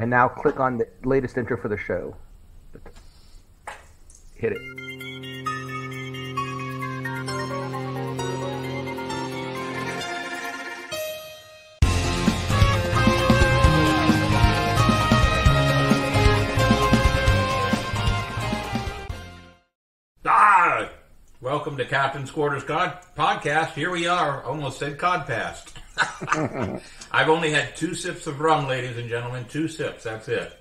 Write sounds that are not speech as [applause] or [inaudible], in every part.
And now click on the latest intro for the show. Hit it. Ah! Welcome to Captain's Quarters God podcast. Here we are. Almost said Codpast. [laughs] I've only had two sips of rum, ladies and gentlemen. Two sips. That's it.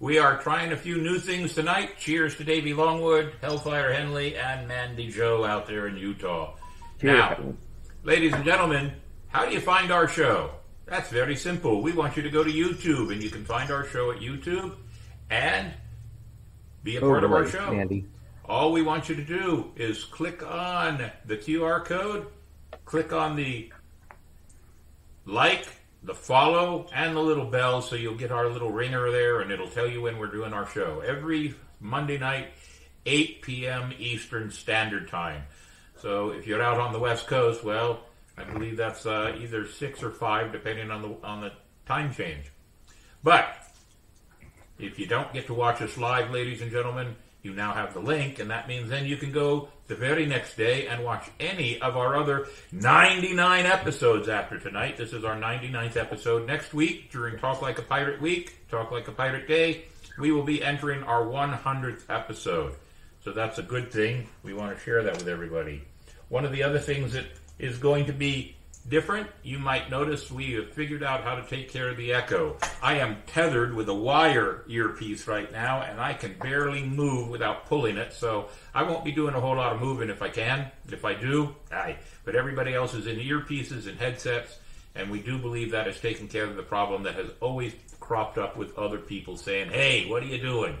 We are trying a few new things tonight. Cheers to Davey Longwood, Hellfire Henley, and Mandy Joe out there in Utah. Now, ladies and gentlemen, how do you find our show? That's very simple. We want you to go to YouTube, and you can find our show at YouTube and be a part of our show. Andy. All we want you to do is click on the QR code, click on the like, the follow, and the little bell so you'll get our little ringer there and it'll tell you when we're doing our show. Every Monday night, 8 p.m. Eastern Standard Time. So if you're out on the West Coast, well, I believe that's uh, either 6 or 5 depending on the on the time change. But if you don't get to watch us live, ladies and gentlemen, you now have the link, and that means then you can go the very next day and watch any of our other 99 episodes after tonight. This is our 99th episode. Next week, during Talk Like a Pirate Week, Talk Like a Pirate Day, we will be entering our 100th episode. So that's a good thing. We want to share that with everybody. One of the other things that is going to be different, you might notice we have figured out how to take care of the echo. I am tethered with a wire earpiece right now, and I can barely move without pulling it, so I won't be doing a whole lot of moving if I can. If I do, aye. But everybody else is in earpieces and headsets, and we do believe that is taking care of the problem that has always cropped up with other people saying, hey, what are you doing?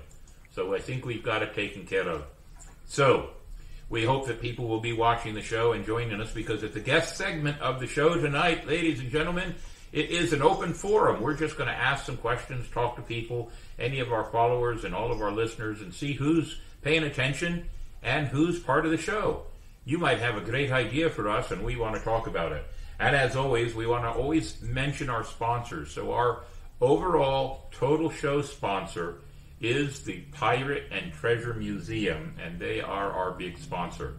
So I think we've got it taken care of. So, we hope that people will be watching the show and joining us because at the guest segment of the show tonight, ladies and gentlemen, it is an open forum. We're just going to ask some questions, talk to people, any of our followers and all of our listeners, and see who's paying attention and who's part of the show. You might have a great idea for us, and we want to talk about it. And as always, we want to always mention our sponsors. So our overall total show sponsor is the Pirate and Treasure Museum, and they are our big sponsor.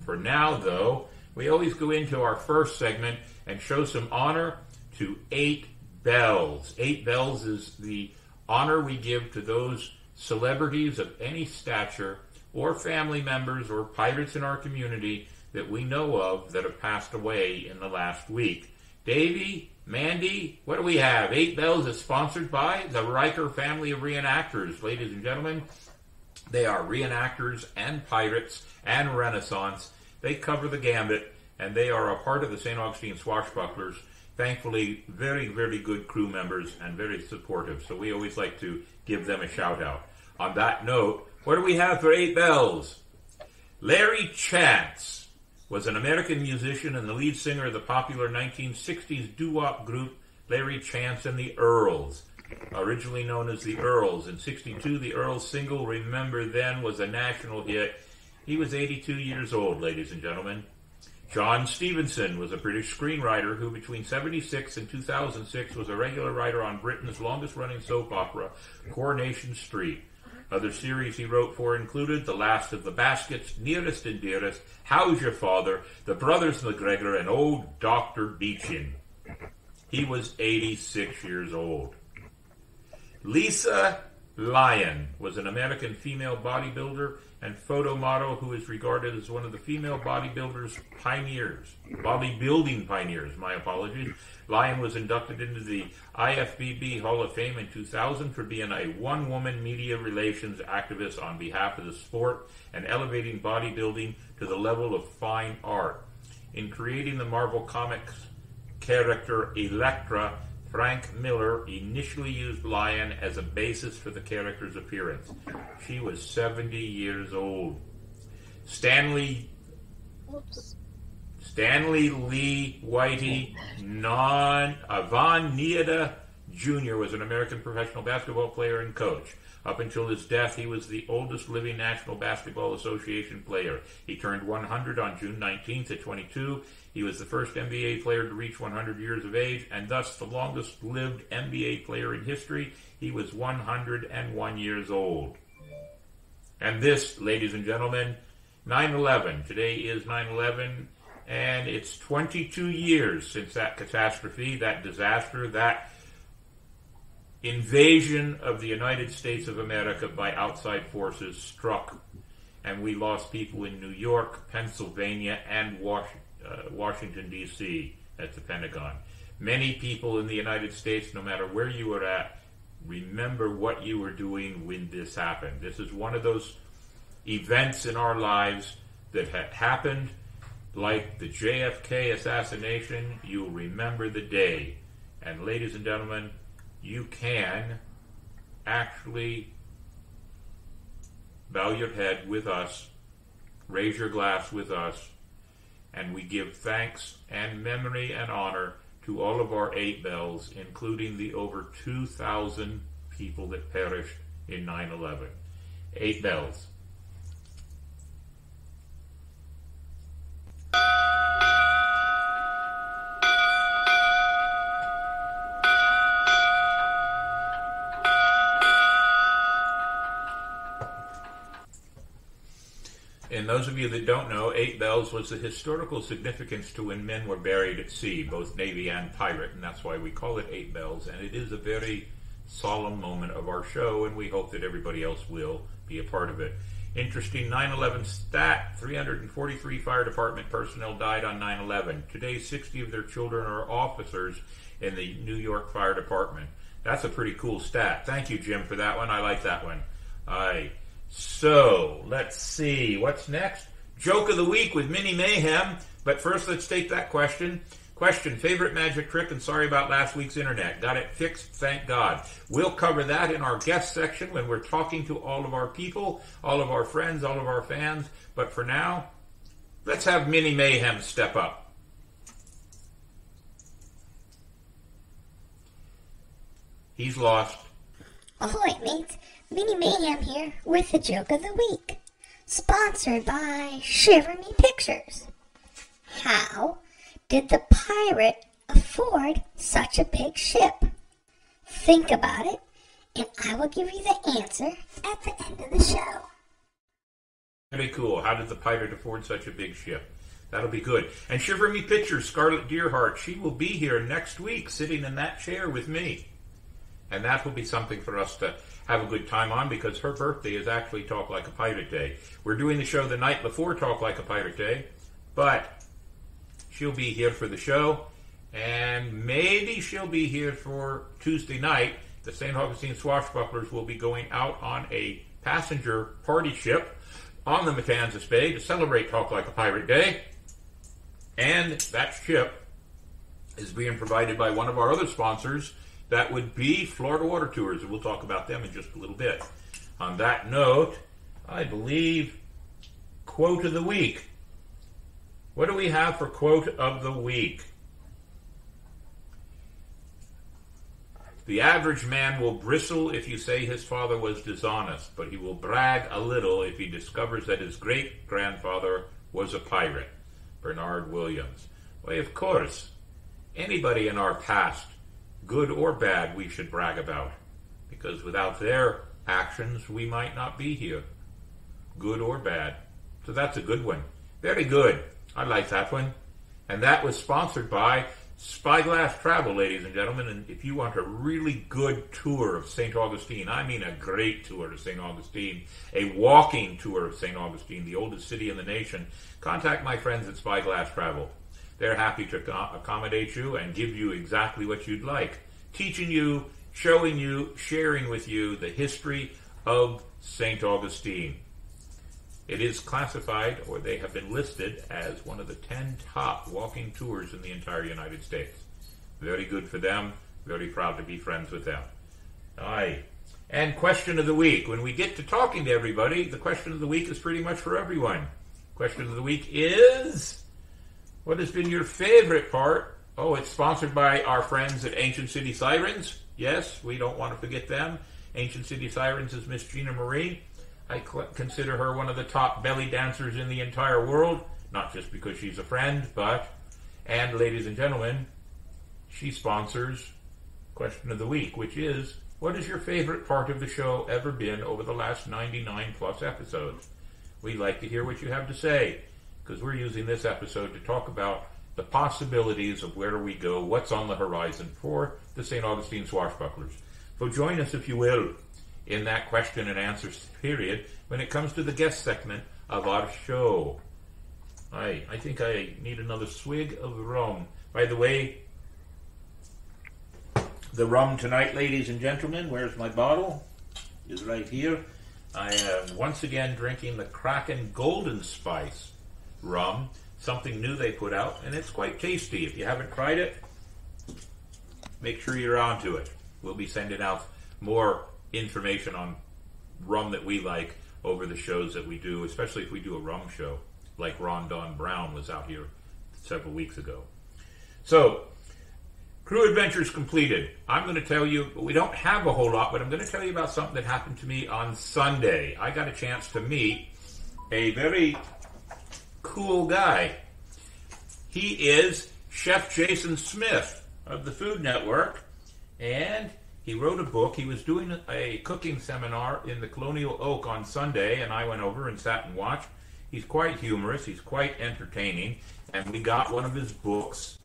For now, though, we always go into our first segment and show some honor to Eight Bells. Eight Bells is the honor we give to those celebrities of any stature or family members or pirates in our community that we know of that have passed away in the last week. Davey, Mandy, what do we have? Eight Bells is sponsored by the Riker family of reenactors. Ladies and gentlemen, they are reenactors and pirates and Renaissance. They cover the gambit, and they are a part of the St. Augustine Swashbucklers. Thankfully, very, very good crew members and very supportive. So we always like to give them a shout out. On that note, what do we have for Eight Bells? Larry Chance was an American musician and the lead singer of the popular 1960s doo-wop group Larry Chance and the Earls. Originally known as the Earls. In 62, the Earls single Remember Then was a national hit. He was 82 years old, ladies and gentlemen. John Stevenson was a British screenwriter who between 76 and 2006 was a regular writer on Britain's longest running soap opera, Coronation Street. Other series he wrote for included The Last of the Baskets, Nearest and Dearest, How's Your Father, The Brothers McGregor, and Old Dr. Beeching. He was 86 years old. Lisa Lyon was an American female bodybuilder and photo model who is regarded as one of the female bodybuilders pioneers, bodybuilding pioneers, my apologies. Lyon was inducted into the IFBB Hall of Fame in 2000 for being a one-woman media relations activist on behalf of the sport and elevating bodybuilding to the level of fine art. In creating the Marvel Comics character Elektra, Frank Miller initially used Lyon as a basis for the character's appearance. She was 70 years old. Stanley Whoops. Stanley Lee Whitey, non uh, Von Nieda Jr. was an American professional basketball player and coach. Up until his death, he was the oldest living National Basketball Association player. He turned 100 on June 19th at 22. He was the first NBA player to reach 100 years of age and thus the longest lived NBA player in history. He was 101 years old. And this, ladies and gentlemen, 9-11. Today is 9-11 and it's 22 years since that catastrophe, that disaster, that invasion of the United States of America by outside forces struck, and we lost people in New York, Pennsylvania, and uh, Washington, D.C. at the Pentagon. Many people in the United States, no matter where you were at, remember what you were doing when this happened. This is one of those events in our lives that had happened like the JFK assassination, you'll remember the day. And ladies and gentlemen, you can actually bow your head with us, raise your glass with us, and we give thanks and memory and honor to all of our eight bells, including the over 2,000 people that perished in 9 11. Eight bells. And those of you that don't know, Eight Bells was the historical significance to when men were buried at sea, both Navy and pirate, and that's why we call it Eight Bells. And it is a very solemn moment of our show, and we hope that everybody else will be a part of it. Interesting 9 11 stat 343 fire department personnel died on 9 11. Today, 60 of their children are officers in the New York Fire Department. That's a pretty cool stat. Thank you, Jim, for that one. I like that one. I. So, let's see. What's next? Joke of the week with Mini Mayhem. But first, let's take that question. Question Favorite magic trick, and sorry about last week's internet. Got it fixed, thank God. We'll cover that in our guest section when we're talking to all of our people, all of our friends, all of our fans. But for now, let's have Mini Mayhem step up. He's lost. Ahoy, mates. Mini Mayhem here with the joke of the week. Sponsored by Shiver Me Pictures. How did the pirate afford such a big ship? Think about it, and I will give you the answer at the end of the show. Very cool. How did the pirate afford such a big ship? That'll be good. And Shiver Me Pictures, Scarlett Deerheart, she will be here next week sitting in that chair with me. And that will be something for us to have a good time on because her birthday is actually Talk Like a Pirate Day. We're doing the show the night before Talk Like a Pirate Day, but she'll be here for the show, and maybe she'll be here for Tuesday night. The St. Augustine Swashbucklers will be going out on a passenger party ship on the Matanzas Bay to celebrate Talk Like a Pirate Day. And that ship is being provided by one of our other sponsors, that would be Florida Water Tours, and we'll talk about them in just a little bit. On that note, I believe quote of the week. What do we have for quote of the week? The average man will bristle if you say his father was dishonest, but he will brag a little if he discovers that his great grandfather was a pirate. Bernard Williams. Why, of course, anybody in our past good or bad, we should brag about. Because without their actions, we might not be here. Good or bad. So that's a good one. Very good. I like that one. And that was sponsored by Spyglass Travel, ladies and gentlemen. And if you want a really good tour of St. Augustine, I mean a great tour of St. Augustine, a walking tour of St. Augustine, the oldest city in the nation, contact my friends at Spyglass Travel. They're happy to accommodate you and give you exactly what you'd like, teaching you, showing you, sharing with you the history of St. Augustine. It is classified, or they have been listed, as one of the 10 top walking tours in the entire United States. Very good for them. Very proud to be friends with them. Aye. And question of the week. When we get to talking to everybody, the question of the week is pretty much for everyone. Question of the week is what has been your favorite part Oh, it's sponsored by our friends at Ancient City Sirens. Yes, we don't want to forget them. Ancient City Sirens is Miss Gina Marie. I consider her one of the top belly dancers in the entire world, not just because she's a friend, but, and ladies and gentlemen, she sponsors Question of the Week, which is, what is your favorite part of the show ever been over the last 99 plus episodes? We'd like to hear what you have to say, because we're using this episode to talk about the possibilities of where we go, what's on the horizon for the St. Augustine Swashbucklers. So join us, if you will, in that question and answer period when it comes to the guest segment of our show. I, I think I need another swig of rum. By the way, the rum tonight, ladies and gentlemen, where's my bottle? Is right here. I am once again drinking the Kraken Golden Spice rum something new they put out, and it's quite tasty. If you haven't tried it, make sure you're onto it. We'll be sending out more information on rum that we like over the shows that we do, especially if we do a rum show, like Ron Don Brown was out here several weeks ago. So, Crew Adventures completed. I'm going to tell you, we don't have a whole lot, but I'm going to tell you about something that happened to me on Sunday. I got a chance to meet a very cool guy. He is Chef Jason Smith of the Food Network, and he wrote a book. He was doing a cooking seminar in the Colonial Oak on Sunday, and I went over and sat and watched. He's quite humorous, he's quite entertaining, and we got one of his books,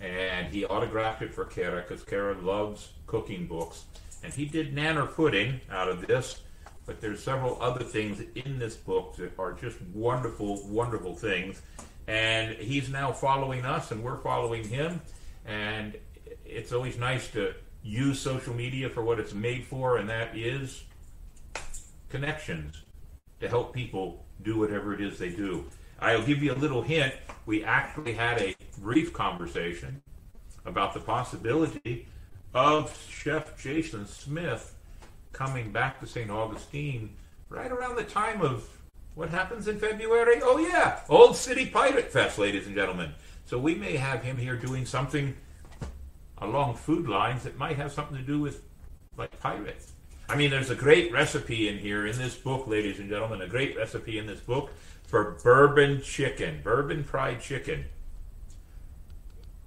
and he autographed it for Kara because Kara loves cooking books. And he did nanner pudding out of this but there's several other things in this book that are just wonderful, wonderful things. And he's now following us, and we're following him. And it's always nice to use social media for what it's made for, and that is connections to help people do whatever it is they do. I'll give you a little hint. We actually had a brief conversation about the possibility of Chef Jason Smith coming back to St. Augustine right around the time of what happens in February? Oh, yeah, Old City Pirate Fest, ladies and gentlemen. So we may have him here doing something along food lines that might have something to do with like pirates. I mean, there's a great recipe in here in this book, ladies and gentlemen, a great recipe in this book for bourbon chicken, bourbon fried chicken.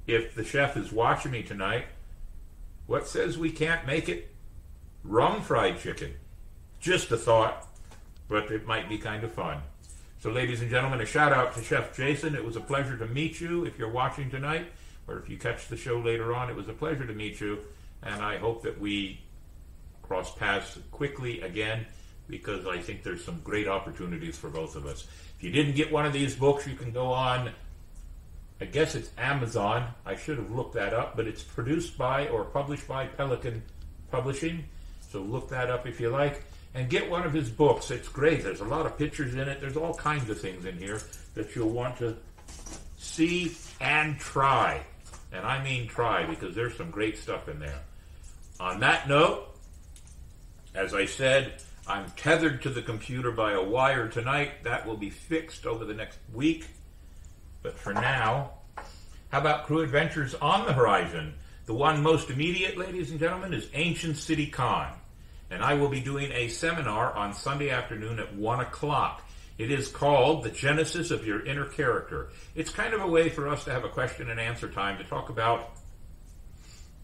If the chef is watching me tonight, what says we can't make it rum fried chicken. Just a thought, but it might be kind of fun. So, ladies and gentlemen, a shout out to Chef Jason. It was a pleasure to meet you if you're watching tonight, or if you catch the show later on. It was a pleasure to meet you, and I hope that we cross paths quickly again because I think there's some great opportunities for both of us. If you didn't get one of these books, you can go on. I guess it's Amazon. I should have looked that up, but it's produced by or published by Pelican Publishing. So look that up if you like. And get one of his books. It's great. There's a lot of pictures in it. There's all kinds of things in here that you'll want to see and try. And I mean try because there's some great stuff in there. On that note, as I said, I'm tethered to the computer by a wire tonight. That will be fixed over the next week. But for now, how about Crew Adventures on the horizon? The one most immediate, ladies and gentlemen, is Ancient City Con and I will be doing a seminar on Sunday afternoon at 1 o'clock. It is called The Genesis of Your Inner Character. It's kind of a way for us to have a question and answer time to talk about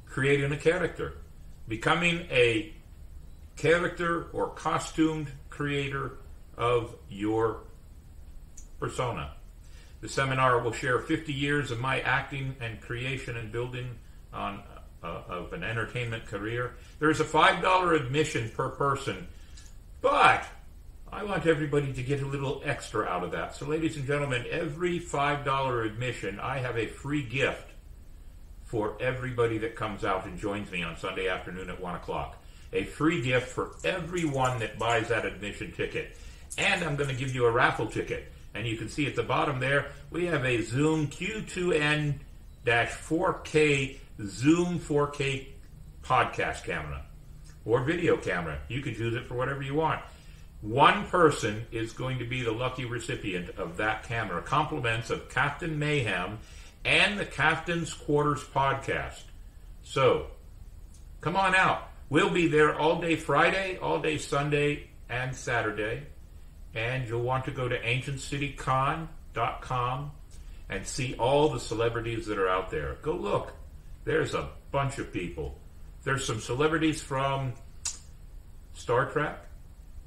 creating a character, becoming a character or costumed creator of your persona. The seminar will share 50 years of my acting and creation and building on uh, of an entertainment career. There's a $5 admission per person, but I want everybody to get a little extra out of that. So, ladies and gentlemen, every $5 admission, I have a free gift for everybody that comes out and joins me on Sunday afternoon at 1 o'clock. A free gift for everyone that buys that admission ticket. And I'm going to give you a raffle ticket. And you can see at the bottom there, we have a Zoom Q2N 4K Zoom 4K podcast camera or video camera. You could use it for whatever you want. One person is going to be the lucky recipient of that camera. Compliments of Captain Mayhem and the Captain's Quarters podcast. So, come on out. We'll be there all day Friday, all day Sunday, and Saturday. And you'll want to go to ancientcitycon.com and see all the celebrities that are out there. Go look. There's a bunch of people. There's some celebrities from Star Trek,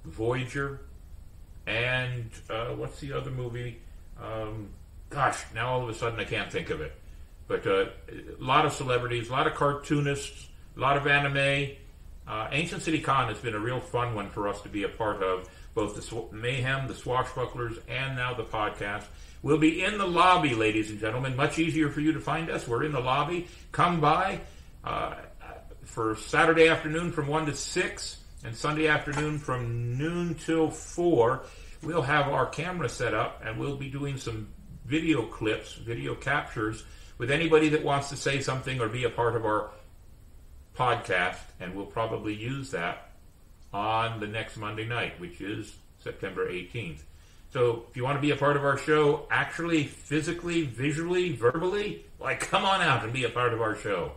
Voyager, and uh, what's the other movie? Um, gosh, now all of a sudden I can't think of it. But uh, a lot of celebrities, a lot of cartoonists, a lot of anime. Uh, Ancient City Con has been a real fun one for us to be a part of, both the sw- mayhem, the swashbucklers, and now the podcast. We'll be in the lobby, ladies and gentlemen. Much easier for you to find us. We're in the lobby. Come by uh, for Saturday afternoon from 1 to 6 and Sunday afternoon from noon till 4. We'll have our camera set up and we'll be doing some video clips, video captures with anybody that wants to say something or be a part of our podcast. And we'll probably use that on the next Monday night, which is September 18th. So if you want to be a part of our show, actually, physically, visually, verbally, like come on out and be a part of our show.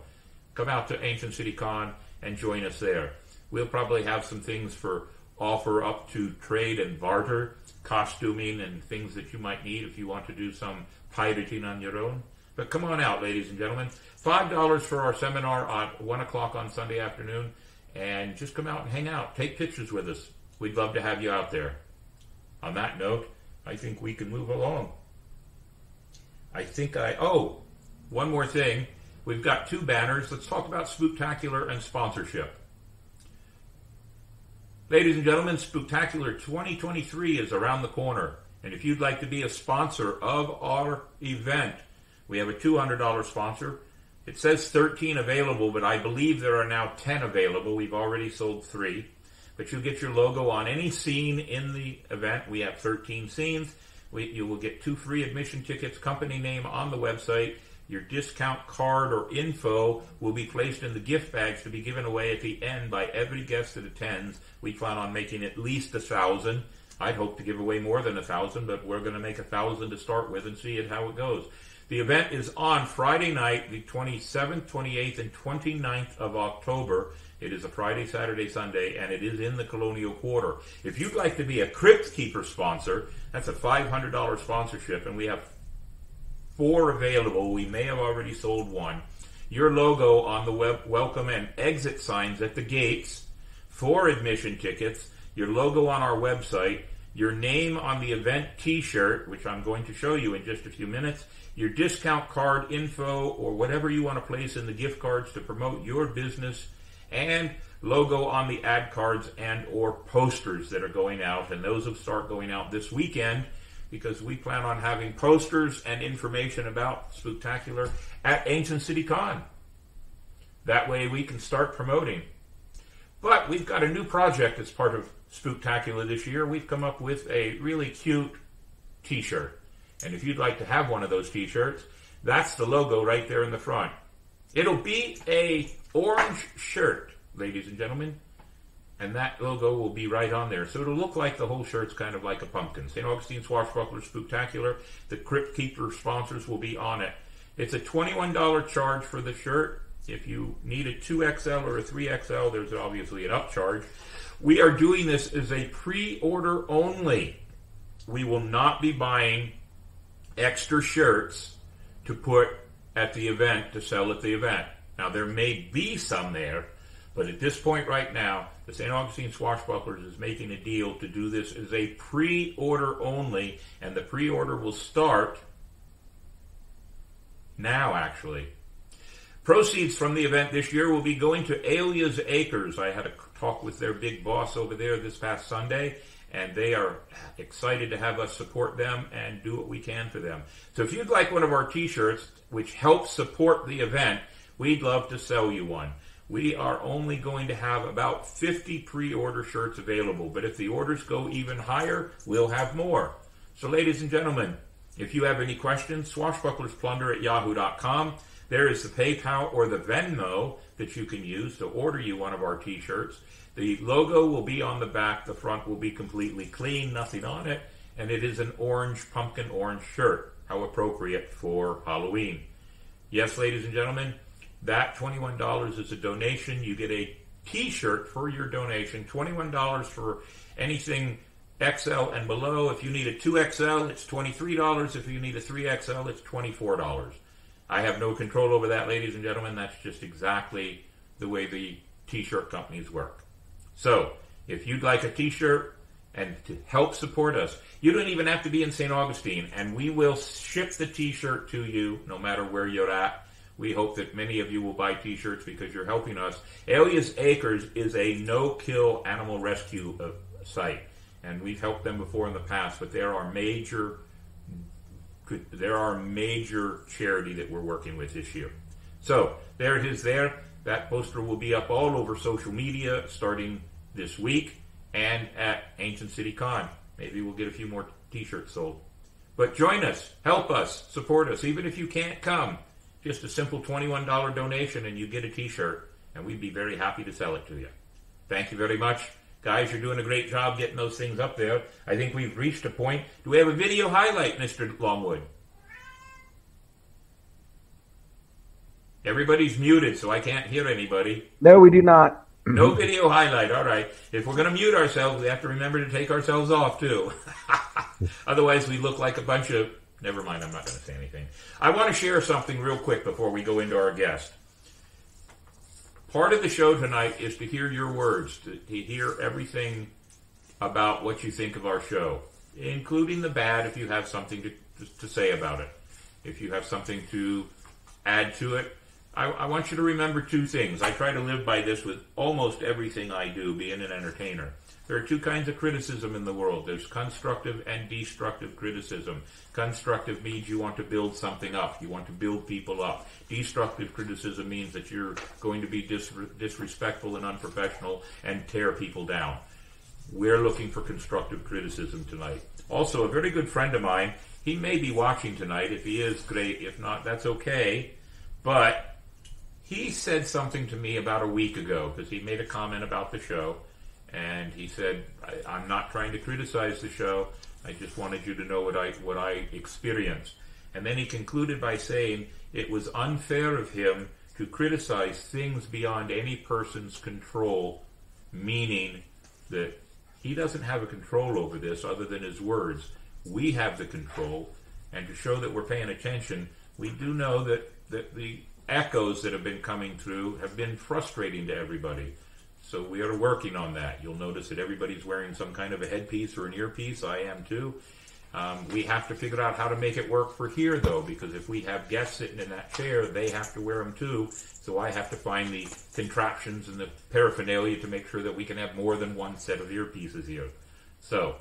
Come out to Ancient City Con and join us there. We'll probably have some things for offer up to trade and barter, costuming and things that you might need if you want to do some pirating on your own. But come on out, ladies and gentlemen. Five dollars for our seminar at one o'clock on Sunday afternoon, and just come out and hang out. Take pictures with us. We'd love to have you out there. On that note, I think we can move along. I think I oh, one more thing. We've got two banners. Let's talk about Spooktacular and sponsorship. Ladies and gentlemen, Spooktacular 2023 is around the corner. And if you'd like to be a sponsor of our event, we have a $200 sponsor. It says 13 available, but I believe there are now 10 available. We've already sold three. But you'll get your logo on any scene in the event. We have 13 scenes. We, you will get two free admission tickets, company name on the website. Your discount card or info will be placed in the gift bags to be given away at the end by every guest that attends. We plan on making at least a thousand. I'd hope to give away more than a thousand, but we're going to make a thousand to start with and see how it goes. The event is on Friday night, the 27th, 28th, and 29th of October. It is a Friday, Saturday, Sunday, and it is in the Colonial Quarter. If you'd like to be a Crypt Keeper sponsor, that's a $500 sponsorship, and we have four available. We may have already sold one. Your logo on the web welcome and exit signs at the gates, four admission tickets, your logo on our website, your name on the event t-shirt, which I'm going to show you in just a few minutes, your discount card info or whatever you want to place in the gift cards to promote your business and logo on the ad cards and or posters that are going out and those will start going out this weekend because we plan on having posters and information about Spooktacular at Ancient City Con. That way we can start promoting. But we've got a new project as part of Spooktacular this year. We've come up with a really cute t-shirt. And if you'd like to have one of those t-shirts, that's the logo right there in the front. It'll be a orange shirt, ladies and gentlemen, and that logo will be right on there. So it'll look like the whole shirt's kind of like a pumpkin. St. Augustine Swashbuckler Spooktacular. The Crypt Keeper sponsors will be on it. It's a $21 charge for the shirt. If you need a 2XL or a 3XL, there's obviously an upcharge. We are doing this as a pre-order only. We will not be buying extra shirts to put at the event to sell at the event. Now there may be some there, but at this point right now, the St. Augustine Swashbucklers is making a deal to do this as a pre-order only, and the pre-order will start now actually. Proceeds from the event this year will be going to Alia's Acres. I had a talk with their big boss over there this past Sunday, and they are excited to have us support them and do what we can for them. So if you'd like one of our t-shirts, which helps support the event, we'd love to sell you one. We are only going to have about 50 pre-order shirts available, but if the orders go even higher, we'll have more. So ladies and gentlemen, if you have any questions, swashbucklersplunder at yahoo.com. There is the PayPal or the Venmo that you can use to order you one of our t-shirts. The logo will be on the back. The front will be completely clean, nothing on it. And it is an orange, pumpkin orange shirt. How appropriate for Halloween. Yes, ladies and gentlemen, that $21 is a donation. You get a t shirt for your donation, $21 for anything XL and below. If you need a 2XL, it's $23. If you need a 3XL, it's $24. I have no control over that, ladies and gentlemen. That's just exactly the way the t shirt companies work. So, if you'd like a t shirt and to help support us, you don't even have to be in St. Augustine, and we will ship the t shirt to you no matter where you're at. We hope that many of you will buy t shirts because you're helping us. Alias Acres is a no kill animal rescue uh, site, and we've helped them before in the past, but there are major there are major charity that we're working with this year. So there it is there. That poster will be up all over social media starting this week and at Ancient City Con. Maybe we'll get a few more t-shirts sold. But join us, help us, support us, even if you can't come. Just a simple $21 donation and you get a t-shirt and we'd be very happy to sell it to you. Thank you very much. Guys, you're doing a great job getting those things up there. I think we've reached a point. Do we have a video highlight, Mr. Longwood? Everybody's muted, so I can't hear anybody. No, we do not. No video highlight. All right. If we're going to mute ourselves, we have to remember to take ourselves off, too. [laughs] Otherwise, we look like a bunch of. Never mind, I'm not going to say anything. I want to share something real quick before we go into our guest. Part of the show tonight is to hear your words, to, to hear everything about what you think of our show, including the bad if you have something to, to, to say about it. If you have something to add to it, I, I, want you to remember two things. I try to live by this with almost everything I do, being an entertainer. There are two kinds of criticism in the world. There's constructive and destructive criticism. Constructive means you want to build something up. You want to build people up. Destructive criticism means that you're going to be dis- disrespectful and unprofessional and tear people down. We're looking for constructive criticism tonight. Also, a very good friend of mine, he may be watching tonight. If he is, great. If not, that's okay. But he said something to me about a week ago because he made a comment about the show, and he said, I, "I'm not trying to criticize the show. I just wanted you to know what I what I experienced." And then he concluded by saying it was unfair of him to criticize things beyond any person's control, meaning that he doesn't have a control over this other than his words. We have the control, and to show that we're paying attention, we do know that, that the echoes that have been coming through have been frustrating to everybody. So we are working on that. You'll notice that everybody's wearing some kind of a headpiece or an earpiece. I am too. Um, we have to figure out how to make it work for here, though, because if we have guests sitting in that chair, they have to wear them too. So I have to find the contraptions and the paraphernalia to make sure that we can have more than one set of earpieces here. So,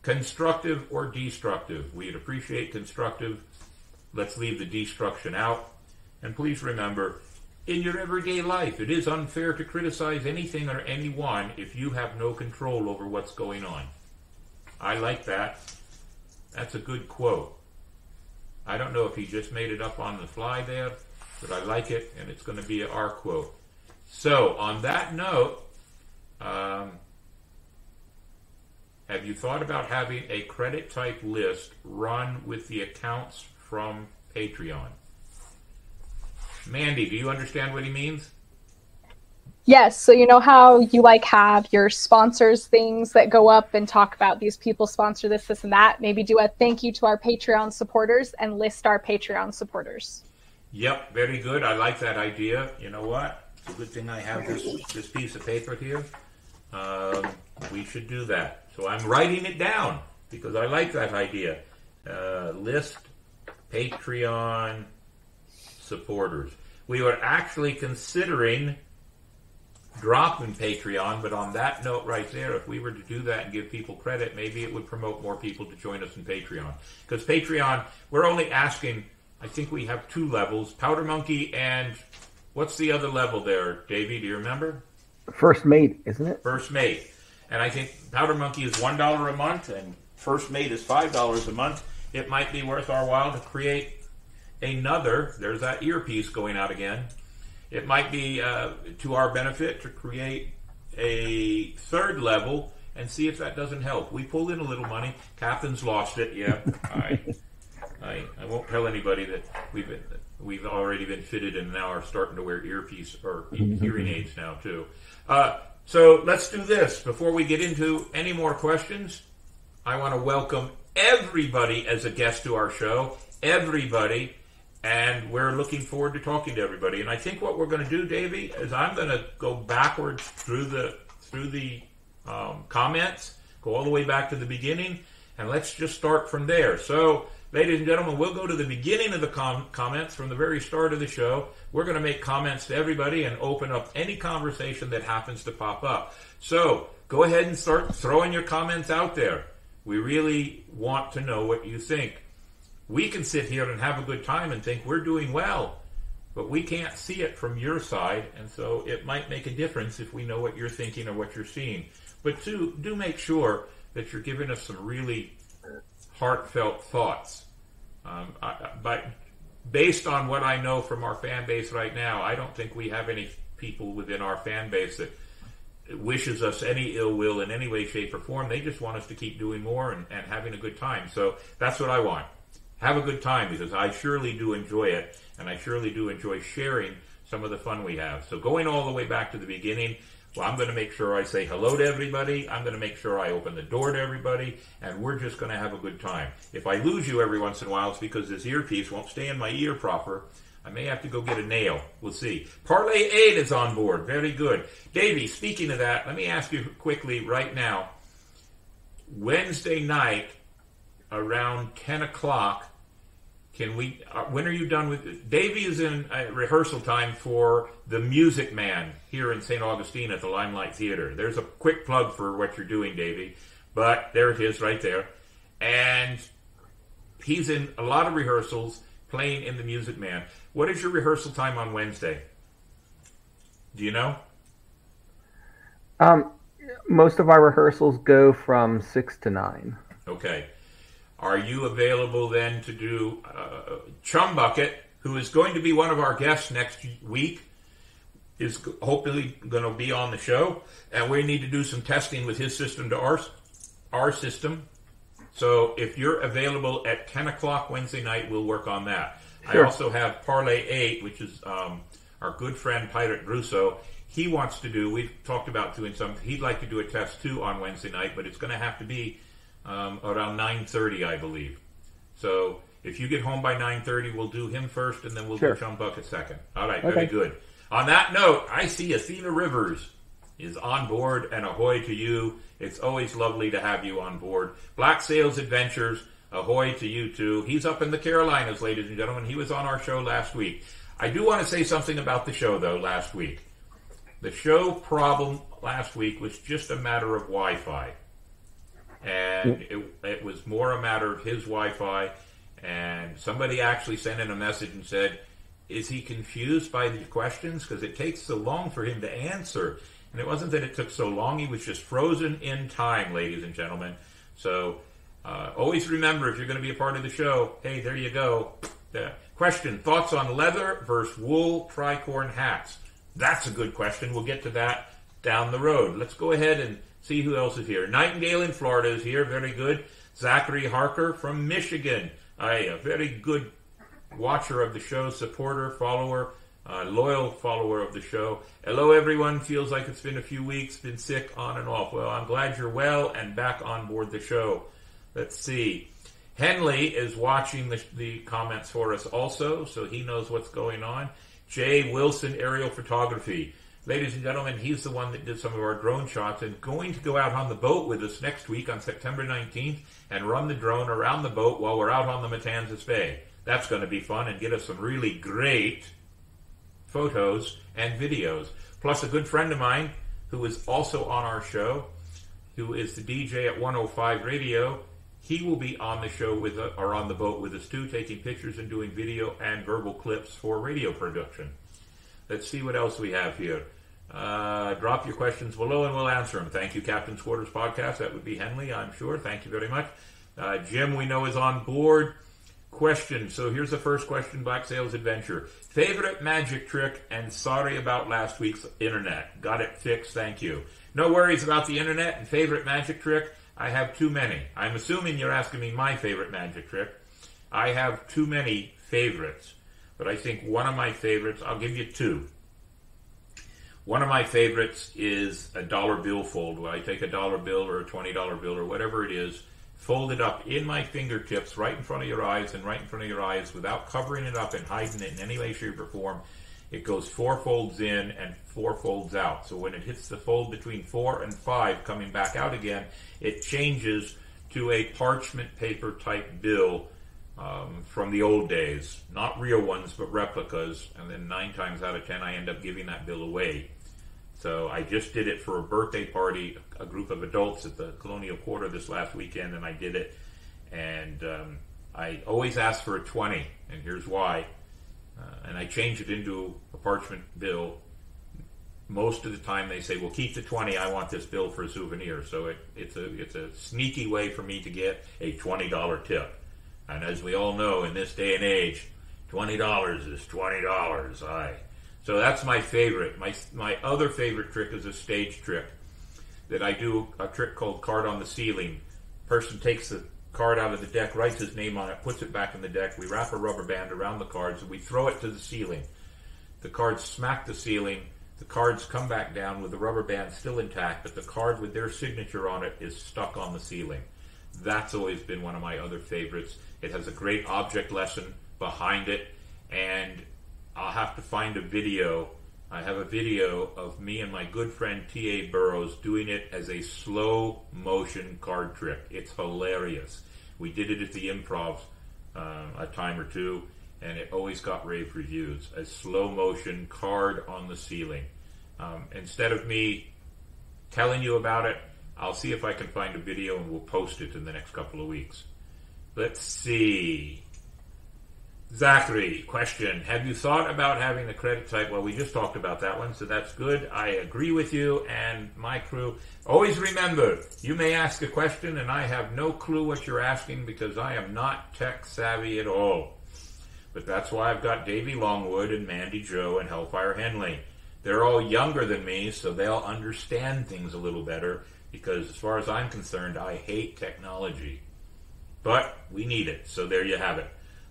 constructive or destructive? We'd appreciate constructive. Let's leave the destruction out. And please remember, in your everyday life, it is unfair to criticize anything or anyone if you have no control over what's going on. I like that. That's a good quote. I don't know if he just made it up on the fly there, but I like it, and it's going to be our quote. So, on that note, um, have you thought about having a credit type list run with the accounts from Patreon? Mandy, do you understand what he means? Yes. So you know how you like have your sponsors things that go up and talk about these people sponsor this, this, and that. Maybe do a thank you to our Patreon supporters and list our Patreon supporters. Yep, very good. I like that idea. You know what? It's a good thing I have this this piece of paper here. Um, we should do that. So I'm writing it down because I like that idea. Uh, list Patreon supporters. We were actually considering dropping Patreon, but on that note right there, if we were to do that and give people credit, maybe it would promote more people to join us in Patreon. Because Patreon, we're only asking, I think we have two levels, Powder Monkey and what's the other level there, Davey? Do you remember? First mate, isn't it? First mate. And I think Powder Monkey is $1 a month and First Mate is $5 a month. It might be worth our while to create another, there's that earpiece going out again. It might be uh, to our benefit to create a third level and see if that doesn't help. We pulled in a little money. Captain's lost it. Yeah, [laughs] I, I, I won't tell anybody that we've been. we've already been fitted and now are starting to wear earpiece or [laughs] hearing aids now too. Uh, so let's do this before we get into any more questions. I want to welcome everybody as a guest to our show. Everybody. And we're looking forward to talking to everybody. And I think what we're going to do, Davey, is I'm going to go backwards through the through the um, comments, go all the way back to the beginning, and let's just start from there. So, ladies and gentlemen, we'll go to the beginning of the com- comments from the very start of the show. We're going to make comments to everybody and open up any conversation that happens to pop up. So, go ahead and start throwing your comments out there. We really want to know what you think. We can sit here and have a good time and think we're doing well, but we can't see it from your side, and so it might make a difference if we know what you're thinking or what you're seeing. But two, do make sure that you're giving us some really heartfelt thoughts. Um, I, but based on what I know from our fan base right now, I don't think we have any people within our fan base that wishes us any ill will in any way, shape, or form. They just want us to keep doing more and, and having a good time. So that's what I want. Have a good time because I surely do enjoy it and I surely do enjoy sharing some of the fun we have. So going all the way back to the beginning, well, I'm going to make sure I say hello to everybody. I'm going to make sure I open the door to everybody, and we're just going to have a good time. If I lose you every once in a while, it's because this earpiece won't stay in my ear proper. I may have to go get a nail. We'll see. Parlay 8 is on board. Very good. Davey, speaking of that, let me ask you quickly right now. Wednesday night around 10 o'clock, can we? Uh, when are you done with? Davey is in uh, rehearsal time for the Music Man here in St. Augustine at the Limelight Theater. There's a quick plug for what you're doing, Davey, but there it is right there, and he's in a lot of rehearsals playing in the Music Man. What is your rehearsal time on Wednesday? Do you know? Um, most of our rehearsals go from six to nine. Okay. Are you available then to do uh, Chum Bucket, who is going to be one of our guests next week, is hopefully going to be on the show, and we need to do some testing with his system to our our system. So if you're available at 10 o'clock Wednesday night, we'll work on that. Sure. I also have Parlay 8, which is um, our good friend Pirate Russo. He wants to do, we've talked about doing some, he'd like to do a test too on Wednesday night, but it's going to have to be um, around 9.30, I believe. So if you get home by 9.30, we'll do him first, and then we'll Sure. do Chum Bucket second. All right, very good. On that note, I see Athena Rivers is on board, and ahoy to you. It's always lovely to have you on board. Black Sails Adventures, ahoy to you too. He's up in the Carolinas, ladies and gentlemen. He was on our show last week. I do want to say something about the show, though, last week. The show problem last week was just a matter of Wi Fi. And it, it was more a matter of his Wi Fi. And somebody actually sent in a message and said, Is he confused by the questions? Because it takes so long for him to answer. And it wasn't that it took so long, he was just frozen in time, ladies and gentlemen. So uh, always remember if you're going to be a part of the show, hey, there you go. The question Thoughts on leather versus wool tricorn hats? That's a good question. We'll get to that down the road. Let's go ahead and see who else is here. Nightingale in Florida is here. Very good. Zachary Harker from Michigan. Aye, a very good watcher of the show, supporter, follower, uh, loyal follower of the show. Hello, everyone. Feels like it's been a few weeks, been sick on and off. Well, I'm glad you're well and back on board the show. Let's see. Henley is watching the, the comments for us also, so he knows what's going on. Jay Wilson Aerial Photography. Ladies and gentlemen, he's the one that did some of our drone shots and going to go out on the boat with us next week on September 19th and run the drone around the boat while we're out on the Matanzas Bay. That's going to be fun and get us some really great photos and videos. Plus, a good friend of mine who is also on our show, who is the DJ at 105 Radio, he will be on the show with or on the boat with us too, taking pictures and doing video and verbal clips for radio production. Let's see what else we have here. Uh, drop your questions below and we'll answer them. Thank you, Captain's Quarters Podcast. That would be Henley, I'm sure. Thank you very much. Uh, Jim, we know, is on board. Question. So here's the first question Black Sails Adventure. Favorite magic trick and sorry about last week's internet. Got it fixed, thank you. No worries about the internet and favorite magic trick. I have too many. I'm assuming you're asking me my favorite magic trick. I have too many favorites. But I think one of my favorites, I'll give you two. One of my favorites is a dollar bill fold, where I take a dollar bill or a $20 bill or whatever it is, fold it up in my fingertips right in front of your eyes and right in front of your eyes without covering it up and hiding it in any way, shape, or form. It goes four folds in and four folds out. So when it hits the fold between four and five coming back out again, it changes to a parchment paper type bill um, from the old days. Not real ones, but replicas. And then nine times out of ten, I end up giving that bill away. So I just did it for a birthday party, a group of adults at the Colonial Quarter this last weekend, and I did it. And um, I always ask for a 20, and here's why. Uh, and I change it into a parchment bill. Most of the time they say, well, keep the 20, I want this bill for a souvenir. So it, it's, a, it's a sneaky way for me to get a $20 tip. And as we all know, in this day and age, $20 is $20. I so that's my favorite. My my other favorite trick is a stage trick that I do a trick called card on the ceiling. Person takes the card out of the deck, writes his name on it, puts it back in the deck. We wrap a rubber band around the cards and we throw it to the ceiling. The cards smack the ceiling. The cards come back down with the rubber band still intact, but the card with their signature on it is stuck on the ceiling. That's always been one of my other favorites. It has a great object lesson behind it, and I'll have to find a video. I have a video of me and my good friend T.A. Burrows doing it as a slow motion card trick. It's hilarious. We did it at the improv uh, a time or two, and it always got rave reviews. A slow motion card on the ceiling. Um, instead of me telling you about it, I'll see if I can find a video and we'll post it in the next couple of weeks. Let's see. Zachary, question. Have you thought about having the credit type? Well, we just talked about that one, so that's good. I agree with you and my crew. Always remember, you may ask a question and I have no clue what you're asking because I am not tech savvy at all. But that's why I've got Davey Longwood and Mandy Joe and Hellfire Henley. They're all younger than me, so they'll understand things a little better because as far as I'm concerned, I hate technology. But we need it, so there you have it.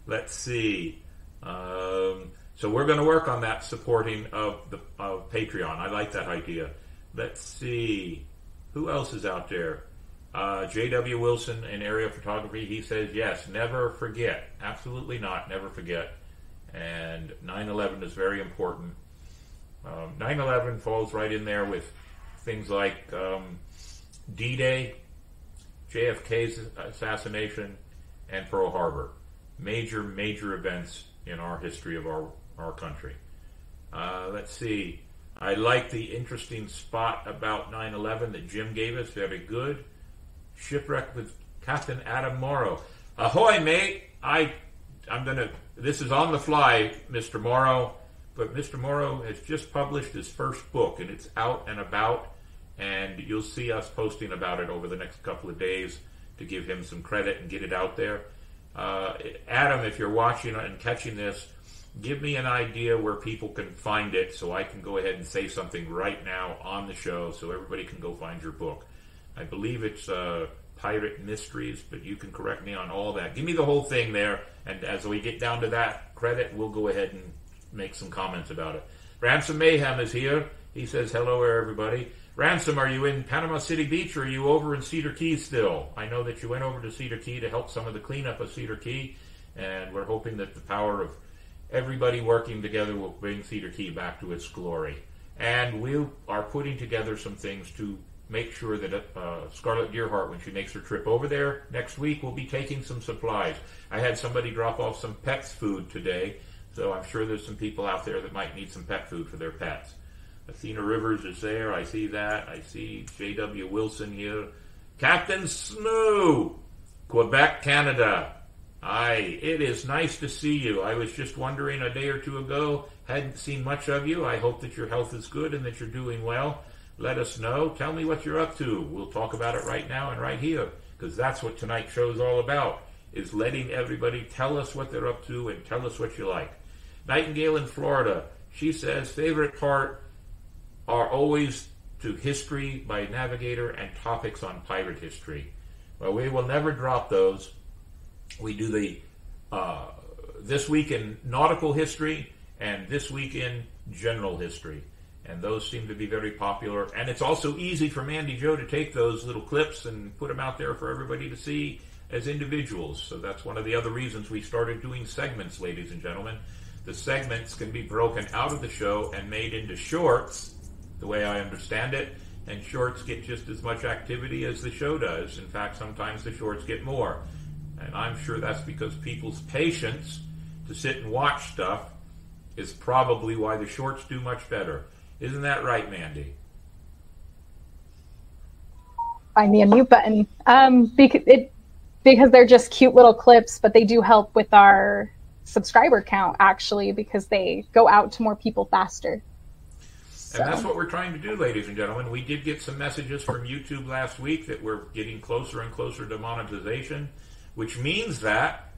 Let's see. Um, so we're going to work on that supporting of the of Patreon. I like that idea. Let's see. Who else is out there? Uh, J.W. Wilson in area photography. He says yes. Never forget. Absolutely not. Never forget. And 9/11 is very important. Um, 9/11 falls right in there with things like um, D-Day, JFK's assassination, and Pearl Harbor major, major events in our history of our, our country. Uh, let's see. I like the interesting spot about 9 11 that Jim gave us. Very good. Shipwreck with Captain Adam Morrow. Ahoy, mate. I, I'm going to, this is on the fly, Mr. Morrow, but Mr. Morrow has just published his first book and it's out and about, and you'll see us posting about it over the next couple of days to give him some credit and get it out there. Uh, Adam, if you're watching and catching this, give me an idea where people can find it so I can go ahead and say something right now on the show so everybody can go find your book. I believe it's uh, Pirate Mysteries, but you can correct me on all that. Give me the whole thing there, and as we get down to that credit, we'll go ahead and make some comments about it. Ransom Mayhem is here. He says, hello, everybody. Ransom, are you in Panama City Beach or are you over in Cedar Key still? I know that you went over to Cedar Key to help some of the cleanup of Cedar Key, and we're hoping that the power of everybody working together will bring Cedar Key back to its glory. And we are putting together some things to make sure that uh, Scarlett Deerheart, when she makes her trip over there next week, will be taking some supplies. I had somebody drop off some pets food today, so I'm sure there's some people out there that might need some pet food for their pets. Athena Rivers is there. I see that. I see J.W. Wilson here. Captain Smoo, Quebec, Canada. Aye, it is nice to see you. I was just wondering a day or two ago, hadn't seen much of you. I hope that your health is good and that you're doing well. Let us know. Tell me what you're up to. We'll talk about it right now and right here, because that's what tonight's show is all about, is letting everybody tell us what they're up to and tell us what you like. Nightingale in Florida, she says, favorite part are always to history by Navigator and topics on pirate history. Well, we will never drop those. We do the uh, this week in nautical history and this week in general history. And those seem to be very popular. And it's also easy for Mandy Joe to take those little clips and put them out there for everybody to see as individuals. So that's one of the other reasons we started doing segments, ladies and gentlemen. The segments can be broken out of the show and made into shorts, the way I understand it. And shorts get just as much activity as the show does. In fact, sometimes the shorts get more. And I'm sure that's because people's patience to sit and watch stuff is probably why the shorts do much better. Isn't that right, Mandy? Find the unmute button. Um, because it because they're just cute little clips, but they do help with our subscriber count actually because they go out to more people faster. And that's what we're trying to do, ladies and gentlemen. We did get some messages from YouTube last week that we're getting closer and closer to monetization, which means that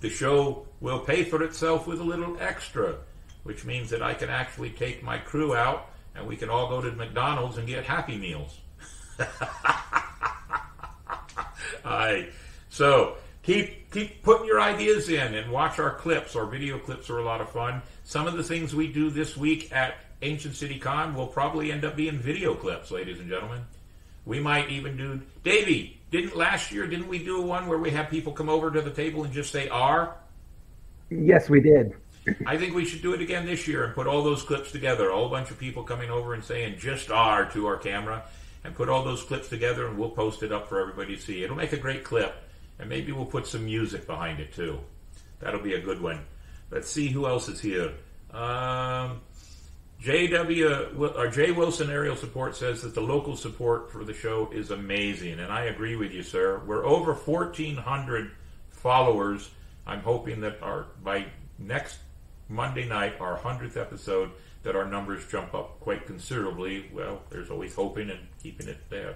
the show will pay for itself with a little extra, which means that I can actually take my crew out and we can all go to McDonald's and get Happy Meals. [laughs] Aye. So keep keep putting your ideas in and watch our clips. Our video clips are a lot of fun. Some of the things we do this week at Ancient City Con will probably end up being video clips, ladies and gentlemen. We might even do Davey. Didn't last year? Didn't we do one where we have people come over to the table and just say "R"? Yes, we did. [laughs] I think we should do it again this year and put all those clips together. A whole bunch of people coming over and saying just R to our camera and put all those clips together and we'll post it up for everybody to see. It'll make a great clip and maybe we'll put some music behind it too. That'll be a good one. Let's see who else is here. Um, JW or Jay Wilson Aerial Support says that the local support for the show is amazing, and I agree with you, sir. We're over 1,400 followers. I'm hoping that our by next Monday night, our hundredth episode, that our numbers jump up quite considerably. Well, there's always hoping and keeping it there.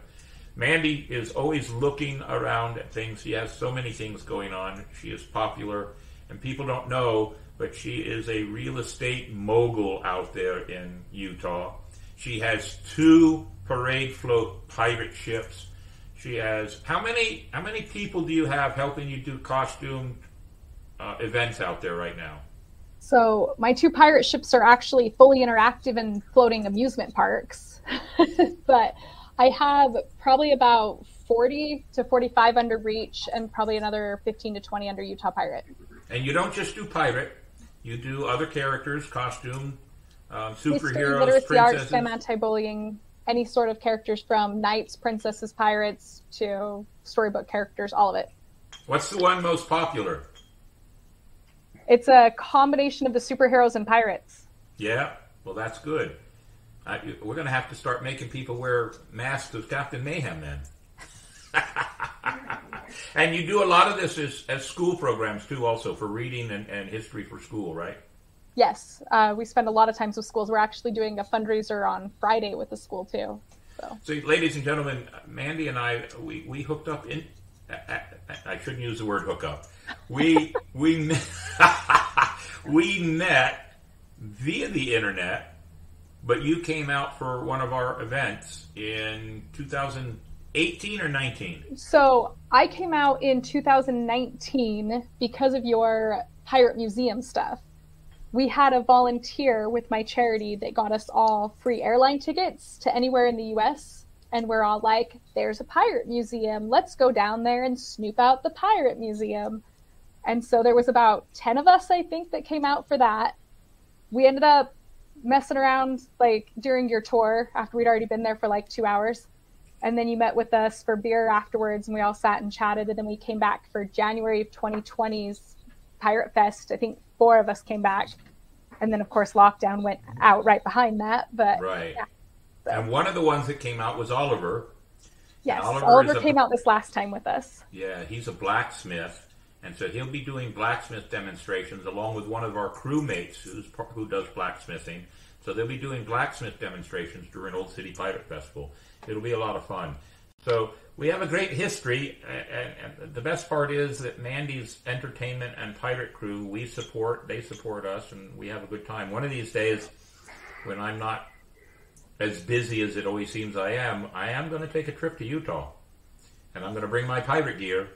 Mandy is always looking around at things. She has so many things going on. She is popular, and people don't know, but she is a real estate mogul out there in Utah. She has two parade float pirate ships. She has how many? How many people do you have helping you do costume uh, events out there right now? So my two pirate ships are actually fully interactive and floating amusement parks, [laughs] but I have probably about 40 to 45 under Reach and probably another 15 to 20 under Utah Pirate. And you don't just do pirate; you do other characters, costume, um, superheroes, literacy, arts, princesses. STEM, anti-bullying, any sort of characters from knights, princesses, pirates to storybook characters, all of it. What's the one most popular? It's a combination of the superheroes and pirates. Yeah, well, that's good. I, we're going to have to start making people wear masks of Captain Mayhem then. [laughs] and you do a lot of this as, as school programs too, also for reading and, and history for school, right? Yes, uh, we spend a lot of times with schools. We're actually doing a fundraiser on Friday with the school too. So So, ladies and gentlemen, Mandy and I, we, we hooked up in. I, shouldn't use the word hook up. We [laughs] we met, [laughs] we met via the internet, but you came out for one of our events in 2018 or 19. So I came out in 2019 because of your pirate museum stuff. We had a volunteer with my charity that got us all free airline tickets to anywhere in the US. And we're all like, there's a pirate museum. Let's go down there and snoop out the pirate museum. And so there was about 10 of us, I think, that came out for that. We ended up messing around like during your tour after we'd already been there for like two hours and then you met with us for beer afterwards and we all sat and chatted and then we came back for january of 2020's pirate fest i think four of us came back and then of course lockdown went out right behind that but Right. Yeah. And one of the ones that came out was Oliver. yes Oliver oliver, a- came out this last time with us Yeah, he's a blacksmith, and so he'll be doing blacksmith demonstrations along with one of our crewmates who's who does blacksmithing. So they'll be doing blacksmith demonstrations during Old City Pirate Festival. It'll be a lot of fun. So we have a great history, and, and the best part is that Mandy's entertainment and pirate crew we support. They support us, and we have a good time. One of these days, when I'm not as busy as it always seems I am, I am going to take a trip to Utah, and I'm going to bring my pirate gear,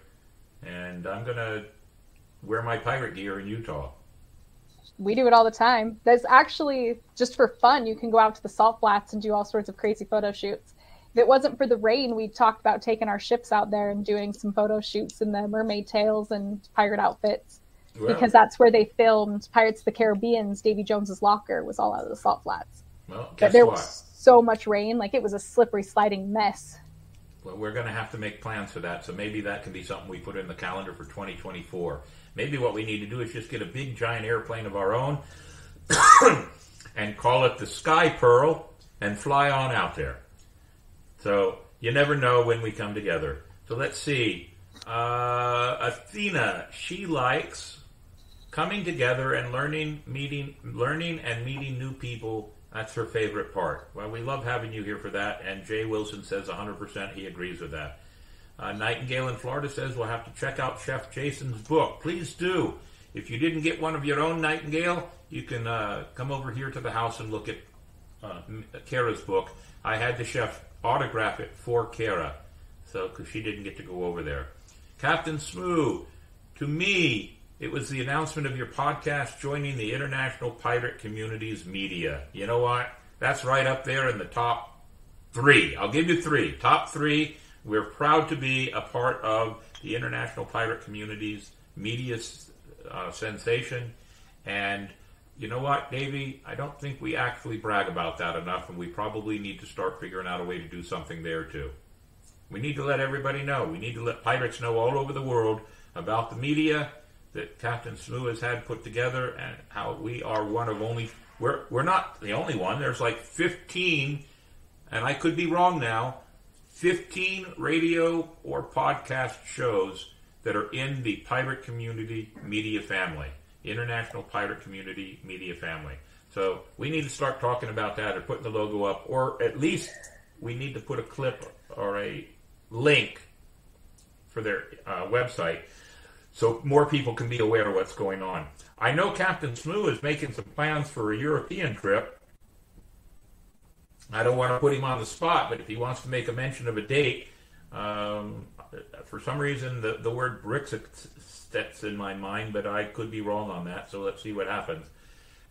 and I'm going to wear my pirate gear in Utah. We do it all the time. That's actually just for fun. You can go out to the salt flats and do all sorts of crazy photo shoots. If it wasn't for the rain, we talked about taking our ships out there and doing some photo shoots in the mermaid tails and pirate outfits Well, because that's where they filmed Pirates of the Caribbean's Davy Jones's locker was all out of the salt flats. well, But guess there what? was so much rain, like it was a slippery sliding mess. Well, we're going to have to make plans for that. So maybe that can be something we put in the calendar for 2024. Maybe what we need to do is just get a big giant airplane of our own [coughs] and call it the Sky Pearl and fly on out there. So you never know when we come together. So let's see. Uh, Athena, she likes coming together and learning, meeting, learning and meeting new people. That's her favorite part. Well, we love having you here for that. And Jay Wilson says 100% he agrees with that. Uh, Nightingale in Florida says we'll have to check out Chef Jason's book. Please do. If you didn't get one of your own Nightingale, you can uh, come over here to the house and look at uh, Kara's book. I had the chef autograph it for Kara, so because she didn't get to go over there. Captain Smoo, to me, it was the announcement of your podcast joining the International Pirate Communities media. You know what? That's right up there in the top three. I'll give you three. Top three. We're proud to be a part of the International Pirate Communities media uh, sensation. And you know what, Davey? I don't think we actually brag about that enough, and we probably need to start figuring out a way to do something there too. We need to let everybody know. We need to let pirates know all over the world about the media that Captain Smoo has had put together and how we are one of only we're we're not the only one. There's like 15 and I could be wrong now, 15 radio or podcast shows that are in the pirate community media family, international pirate community media family. So we need to start talking about that or putting the logo up, or at least we need to put a clip or a link for their uh, website so more people can be aware of what's going on. I know Captain Smoo is making some plans for a European trip. I don't want to put him on the spot, but if he wants to make a mention of a date, um, for some reason the, the word Brexit sets in my mind, but I could be wrong on that, so let's see what happens.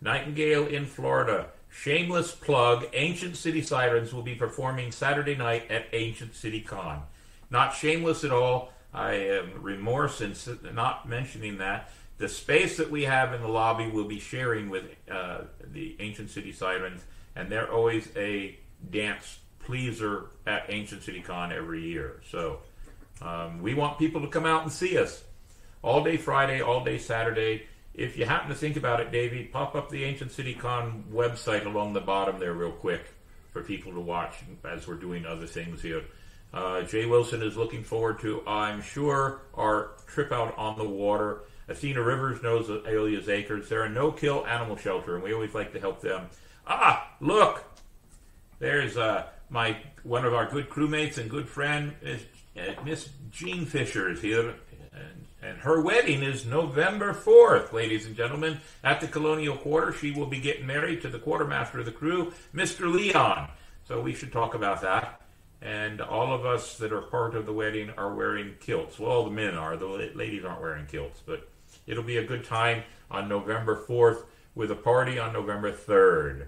Nightingale in Florida. Shameless plug. Ancient City Sirens will be performing Saturday night at Ancient City Con. Not shameless at all. I am remorse in not mentioning that. The space that we have in the lobby will be sharing with uh, the Ancient City Sirens, and they're always a dance pleaser at Ancient City Con every year. So um, we want people to come out and see us all day Friday, all day Saturday. If you happen to think about it, Davey, pop up the Ancient City Con website along the bottom there, real quick, for people to watch as we're doing other things here. Uh, Jay Wilson is looking forward to, I'm sure, our trip out on the water. Athena Rivers knows Alia's Acres. They're a no-kill animal shelter, and we always like to help them. Ah, look, there's uh, my one of our good crewmates and good friend, Miss, uh, Miss Jean Fisher is here, and, her wedding is November 4th, ladies and gentlemen, at the Colonial Quarter. She will be getting married to the quartermaster of the crew, Mr. Leon. So we should talk about that. And all of us that are part of the wedding are wearing kilts. Well, all the men are. The ladies aren't wearing kilts, but it'll be a good time on November 4th with a party on November 3rd.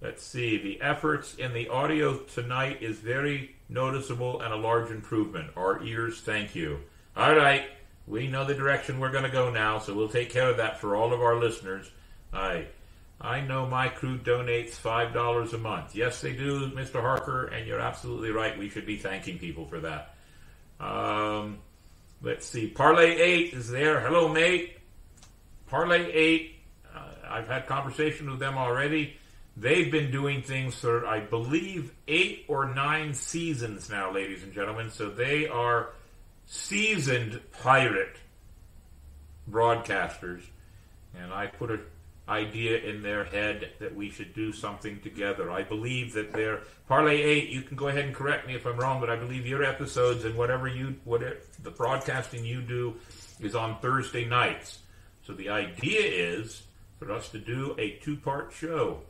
Let's see. The efforts in the audio tonight is very noticeable and a large improvement. Our ears thank you. All right. We know the direction we're going to go now, so we'll take care of that for all of our listeners. I, I know my crew donates $5 a month. Yes, they do, Mr. Harker, and you're absolutely right. We should be thanking people for that. Um, let's see. Parlay 8 is there. Hello, mate. Parlay 8, uh, I've had conversation with them already. They've been doing things for, I believe, eight or nine seasons now, ladies and gentlemen. So they are seasoned pirate broadcasters. And I put an idea in their head that we should do something together. I believe that their Parlay 8, you can go ahead and correct me if I'm wrong, but I believe your episodes and whatever you, whatever the broadcasting you do is on Thursday nights. So the idea is for us to do a two part show.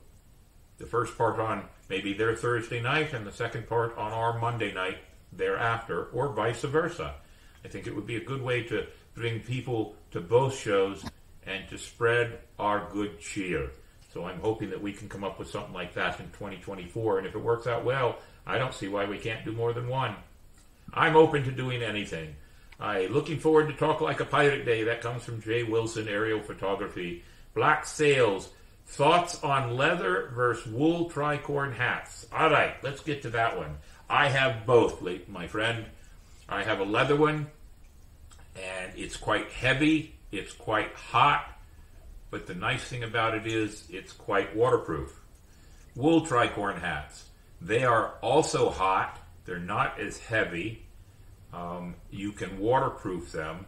The first part on maybe their Thursday night and the second part on our Monday night thereafter, or vice versa. I think it would be a good way to bring people to both shows and to spread our good cheer. So I'm hoping that we can come up with something like that in 2024. And if it works out well, I don't see why we can't do more than one. I'm open to doing anything. I looking forward to talk like a pirate day. That comes from Jay Wilson, aerial photography. Black sails. Thoughts on leather versus wool tricorn hats. All right, let's get to that one. I have both, my friend. I have a leather one, and it's quite heavy. It's quite hot, but the nice thing about it is it's quite waterproof. Wool tricorn hats. They are also hot. They're not as heavy. Um, you can waterproof them.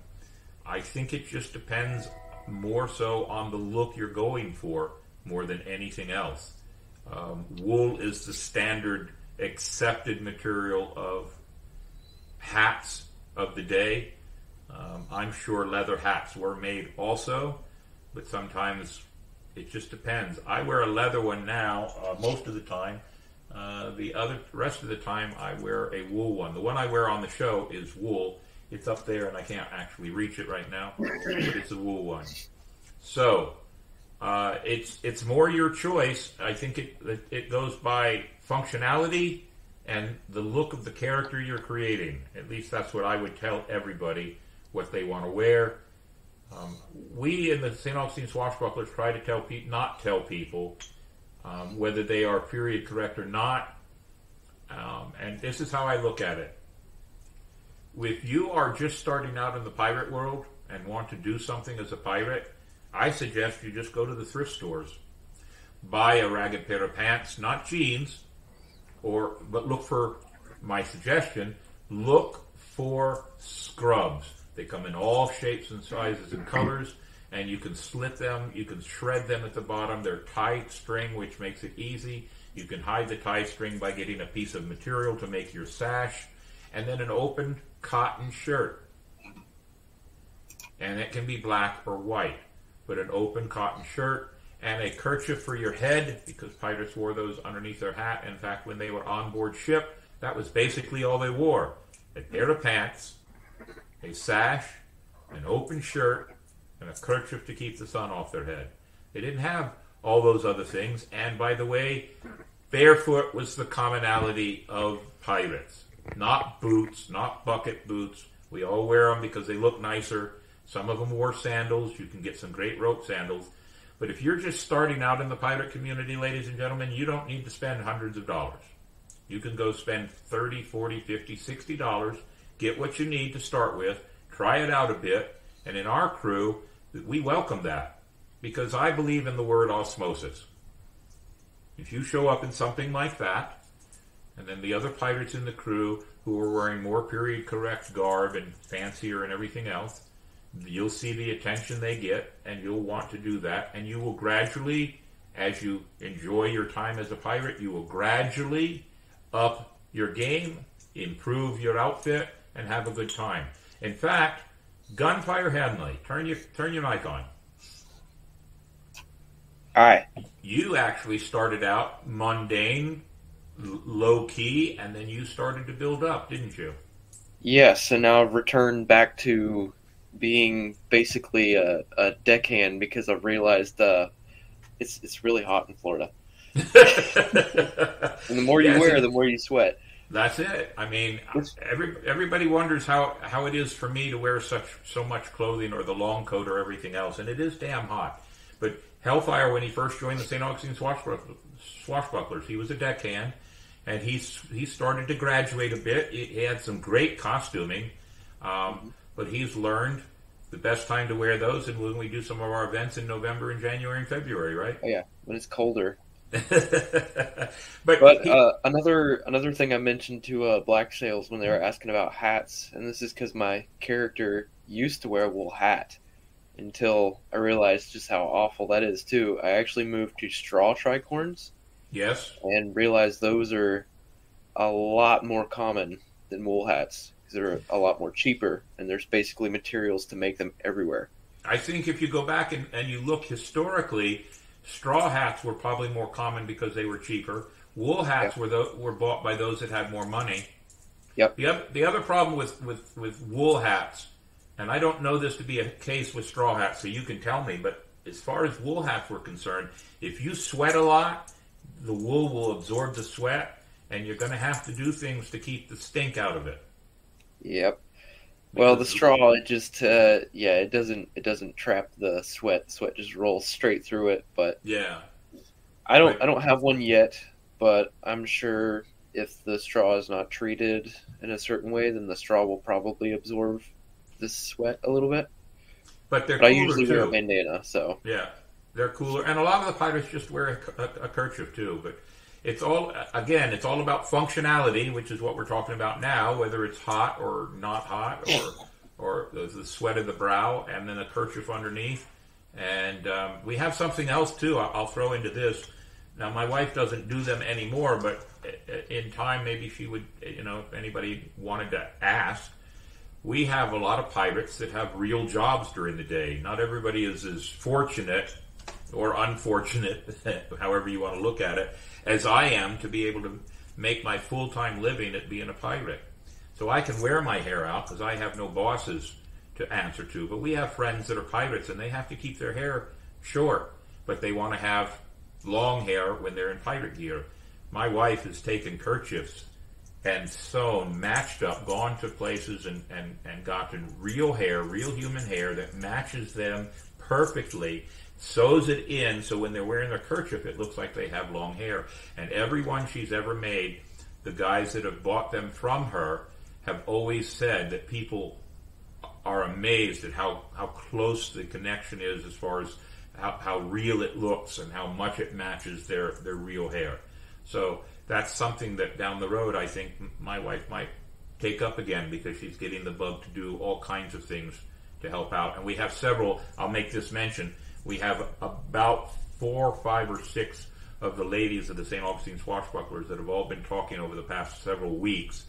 I think it just depends more so on the look you're going for more than anything else. Um, wool is the standard accepted material of hats of the day. Um, I'm sure leather hats were made also, but sometimes it just depends. I wear a leather one now uh, most of the time uh, the other rest of the time, I wear a wool one. The one I wear on the show is wool. It's up there, and I can't actually reach it right now, but it's a wool one. So uh, it's it's more your choice. I think it it goes by functionality and the look of the character you're creating. At least that's what I would tell everybody what they want to wear. Um, we in the St. Augustine Swashbucklers try to tell not tell people um, whether they are period correct or not. Um, and this is how I look at it. If you are just starting out in the pirate world and want to do something as a pirate, I suggest you just go to the thrift stores, buy a ragged pair of pants, not jeans, or but look for my suggestion. Look for scrubs. They come in all shapes and sizes and colors and you can slit them, you can shred them at the bottom. They're tight string, which makes it easy. You can hide the tie string by getting a piece of material to make your sash, and then an open cotton shirt. And it can be black or white, but an open cotton shirt and a kerchief for your head because pirates wore those underneath their hat. In fact, when they were on board ship, that was basically all they wore a pair of pants, a sash, an open shirt, and a kerchief to keep the sun off their head. They didn't have all those other things. And by the way, barefoot was the commonality of pirates. Not boots, not bucket boots. We all wear them because they look nicer. Some of them wore sandals. You can get some great rope sandals. But if you're just starting out in the pirate community, ladies and gentlemen, you don't need to spend hundreds of dollars. You can go spend 30, 40, 50, 60 dollars, get what you need to start with, try it out a bit, and in our crew, we welcome that. Because I believe in the word osmosis. If you show up in something like that, and then the other pirates in the crew who are wearing more period correct garb and fancier and everything else, you'll see the attention they get and you'll want to do that. And you will gradually as you enjoy your time as a pirate you will gradually up your game improve your outfit and have a good time in fact Gunfire Henley, turn your turn your mic on. Hi. You actually started out mundane, low key, and then you started to build up, didn't you? Yes, and now I've returned back to being basically a, a deckhand because I've realized uh, it's it's really hot in Florida. [laughs] and the more you yes, wear, the more you sweat. That's it. I mean, every everybody wonders how how it is for me to wear such so much clothing or the long coat or everything else, and it is damn hot. But Hellfire, when he first joined the St. Augustine Swashbucklers, he was a deckhand, and he's he started to graduate a bit. He had some great costuming, um, but he's learned the best time to wear those, and when we do some of our events in November and January and February, right? Oh yeah, when it's colder. [laughs] but but he, uh, another another thing I mentioned to uh, Black Sails when they were asking about hats, and this is because my character used to wear a wool hat until I realized just how awful that is too. I actually moved to straw tricorns. Yes. And realized those are a lot more common than wool hats because they're a lot more cheaper, and there's basically materials to make them everywhere. I think if you go back and, and you look historically, Straw hats were probably more common because they were cheaper. Wool hats yep. were the, were bought by those that had more money. Yep. The other the other problem with, with, with wool hats and I don't know this to be a case with straw hats, so you can tell me, but as far as wool hats were concerned, if you sweat a lot, the wool will absorb the sweat, and you're going to have to do things to keep the stink out of it. Yep. Well, the straw, it just, uh, yeah, it doesn't, it doesn't trap the sweat. The sweat just rolls straight through it. But Yeah. I don't, Right. I don't have one yet. But I'm sure if the straw is not treated in a certain way, then the straw will probably absorb the sweat a little bit. But they're But I usually too. wear a bandana, so Yeah, they're cooler, and a lot of the pirates just wear a, a, a kerchief too. But it's all again, it's all about functionality, which is what we're talking about now. Whether it's hot or not hot, or [laughs] or the, the sweat of the brow, and then a kerchief underneath. And um, we have something else too. I'll, I'll throw into this. Now, my wife doesn't do them anymore, but uh, in time, maybe she would. You know, if anybody wanted to ask, we have a lot of pirates that have real jobs during the day. Not everybody is as fortunate or unfortunate, [laughs] however you want to look at it, as I am to be able to make my full time living at being a pirate. So I can wear my hair out because I have no bosses to answer to. But we have friends that are pirates and they have to keep their hair short, but they want to have long hair when they're in pirate gear. My wife has taken kerchiefs and sewn, matched up, gone to places and, and, and gotten real hair, real human hair that matches them perfectly, sews it in so when they're wearing their kerchief, it looks like they have long hair. And every one she's ever made, the guys that have bought them from her have always said that people are amazed at how, how close the connection is as far as how, how real it looks and how much it matches their, their real hair. So that's something that down the road I think my wife might take up again because she's getting the bug to do all kinds of things to help out. And we have several, I'll make this mention, we have about four, five, or six of the ladies of the St. Augustine Swashbucklers that have all been talking over the past several weeks,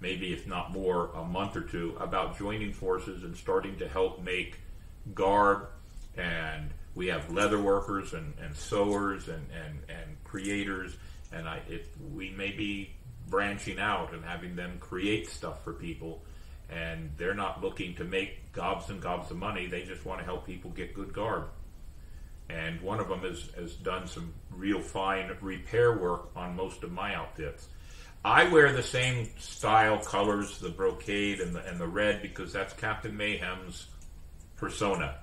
maybe if not more, a month or two, about joining forces and starting to help make garb and we have leather workers and, and sewers and, and, and creators. And I we may be branching out and having them create stuff for people. And they're not looking to make gobs and gobs of money. They just want to help people get good garb and one of them has, has done some real fine repair work on most of my outfits I wear the same style colors the brocade and the, and the red because that's Captain Mayhem's persona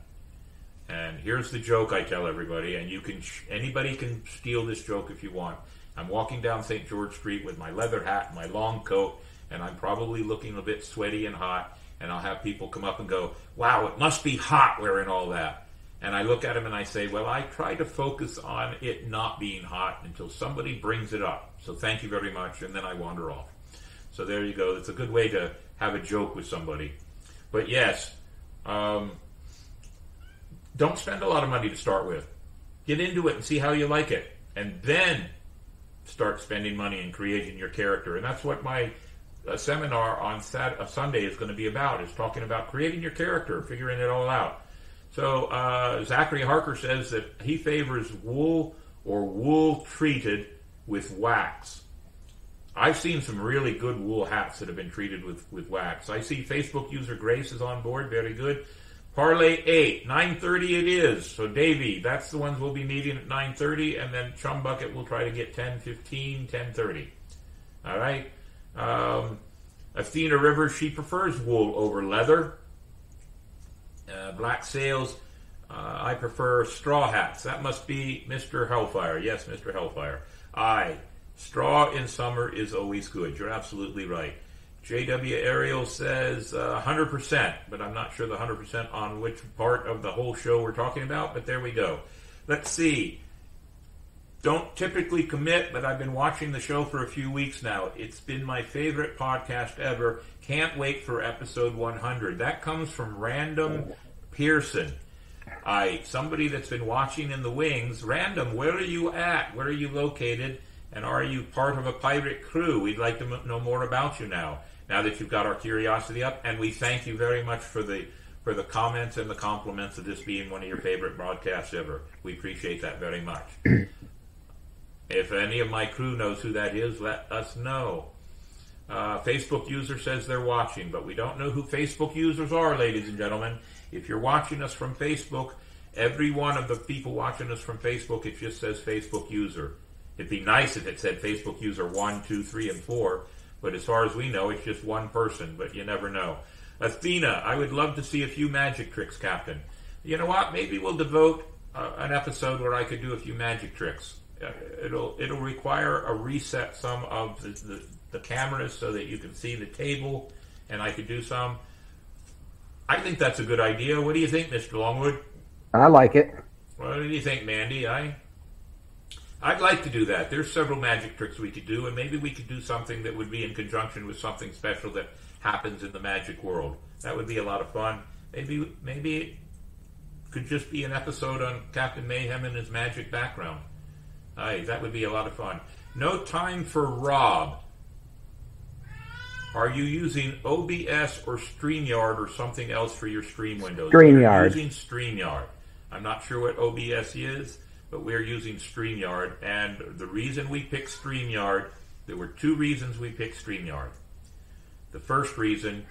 and here's the joke I tell everybody, and you can anybody can steal this joke if you want. I'm walking down St. George Street with my leather hat, and my long coat, and I'm probably looking a bit sweaty and hot. And I'll have people come up and go, "Wow, it must be hot wearing all that." And I look at them and I say, "Well, I try to focus on it not being hot until somebody brings it up. So thank you very much." And then I wander off. So there you go. It's a good way to have a joke with somebody. But yes. Um, don't spend a lot of money to start with. Get into it and see how you like it. And then start spending money and creating your character. And that's what my uh, seminar on Sat- uh, Sunday is going to be about, is talking about creating your character, figuring it all out. So uh, Zachary Harker says that he favors wool or wool treated with wax. I've seen some really good wool hats that have been treated with, with wax. I see Facebook user Grace is on board. Very good. Parlay 8, 9.30 it is. So Davey, that's the ones we'll be meeting at 9.30, and then Chum Bucket will try to get 10.15, 10.30. All right? Um, Athena Rivers, she prefers wool over leather. Uh, Black Sails, uh, I prefer straw hats. That must be Mr. Hellfire. Yes, Mr. Hellfire. Aye. Straw in summer is always good. You're absolutely right. JW Ariel says uh, 100%, but I'm not sure the 100% on which part of the whole show we're talking about, but there we go. Let's see. Don't typically commit, but I've been watching the show for a few weeks now. It's been my favorite podcast ever. Can't wait for episode 100. That comes from Random Pearson. I somebody that's been watching in the wings. Random, where are you at? Where are you located? And are you part of a pirate crew? We'd like to m- know more about you now. Now that you've got our curiosity up, and we thank you very much for the for the comments and the compliments of this being one of your favorite broadcasts ever. We appreciate that very much. If any of my crew knows who that is, let us know. Uh, Facebook user says they're watching, but we don't know who Facebook users are, ladies and gentlemen. If you're watching us from Facebook, every one of the people watching us from Facebook, it just says Facebook user. It'd be nice if it said Facebook user one, two, three, and four, but as far as we know, it's just one person, but you never know. Athena, I would love to see a few magic tricks, Captain. You know what? Maybe we'll devote uh, an episode where I could do a few magic tricks. Uh, it'll it'll require a reset some of the, the, the cameras so that you can see the table, and I could do some. I think that's a good idea. What do you think, Mr. Longwood? I like it. What do you think, Mandy? I I'd like to do that. There's several magic tricks we could do, and maybe we could do something that would be in conjunction with something special that happens in the magic world. That would be a lot of fun. Maybe maybe it could just be an episode on Captain Mayhem and his magic background. Aye, that would be a lot of fun. No time for Rob. Are you using OBS or StreamYard or something else for your stream windows? StreamYard. We're using StreamYard. I'm not sure what OBS is, but we're using StreamYard. And the reason we picked StreamYard, there were two reasons we picked StreamYard. The first reason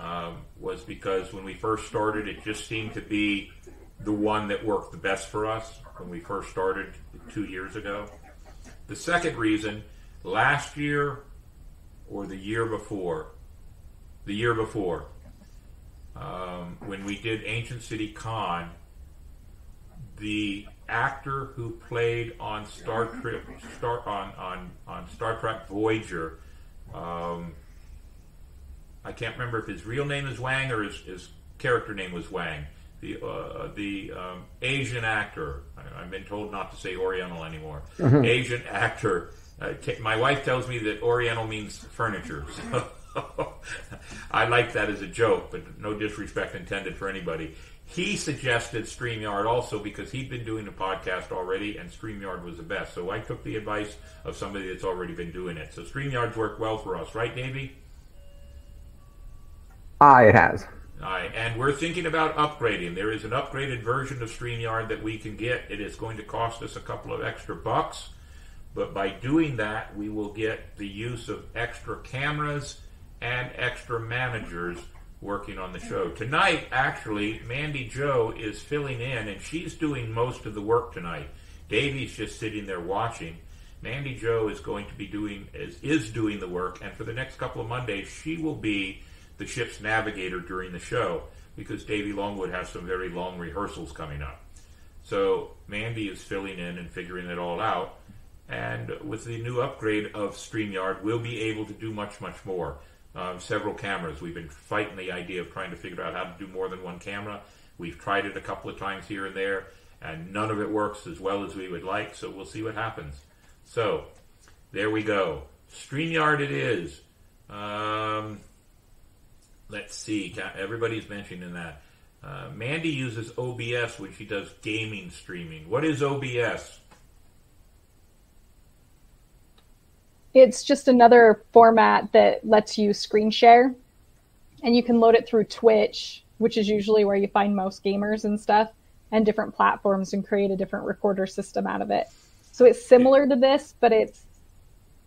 um, was because when we first started, it just seemed to be the one that worked the best for us when we first started two years ago. The second reason, last year or the year before, the year before, um, when we did Ancient City Con, the actor who played on Star Trek, Star on on on Star Trek Voyager. Um, I can't remember if his real name is Wang or his, his character name was Wang. The uh, the um, Asian actor. I, I've been told not to say Oriental anymore. Asian actor. Uh, t- my wife tells me that Oriental means furniture. [laughs] So I like that as a joke, but no disrespect intended for anybody. He suggested StreamYard also because he'd been doing the podcast already and StreamYard was the best. So I took the advice of somebody that's already been doing it. So StreamYard's worked well for us, right, Davey? Ah, it has. Aye, and we're thinking about upgrading. There is an upgraded version of StreamYard that we can get. It is going to cost us a couple of extra bucks, but by doing that, we will get the use of extra cameras and extra managers working on the show. Tonight, actually, Mandy Joe is filling in, and she's doing most of the work tonight. Davey's just sitting there watching. Mandy Joe is going to be doing is, is doing the work, and for the next couple of Mondays, she will be the ship's navigator during the show because Davey Longwood has some very long rehearsals coming up. So Mandy is filling in and figuring it all out. And with the new upgrade of StreamYard, we'll be able to do much, much more. Um, several cameras. We've been fighting the idea of trying to figure out how to do more than one camera. We've tried it a couple of times here and there, and none of it works as well as we would like, so we'll see what happens. So, there we go. StreamYard it is. Um, let's see. Everybody's mentioning that. Uh, Mandy uses OBS when she does gaming streaming. What is OBS? It's just another format that lets you screen share, and you can load it through Twitch, which is usually where you find most gamers and stuff, and different platforms, and create a different recorder system out of it. So it's similar to this, but it's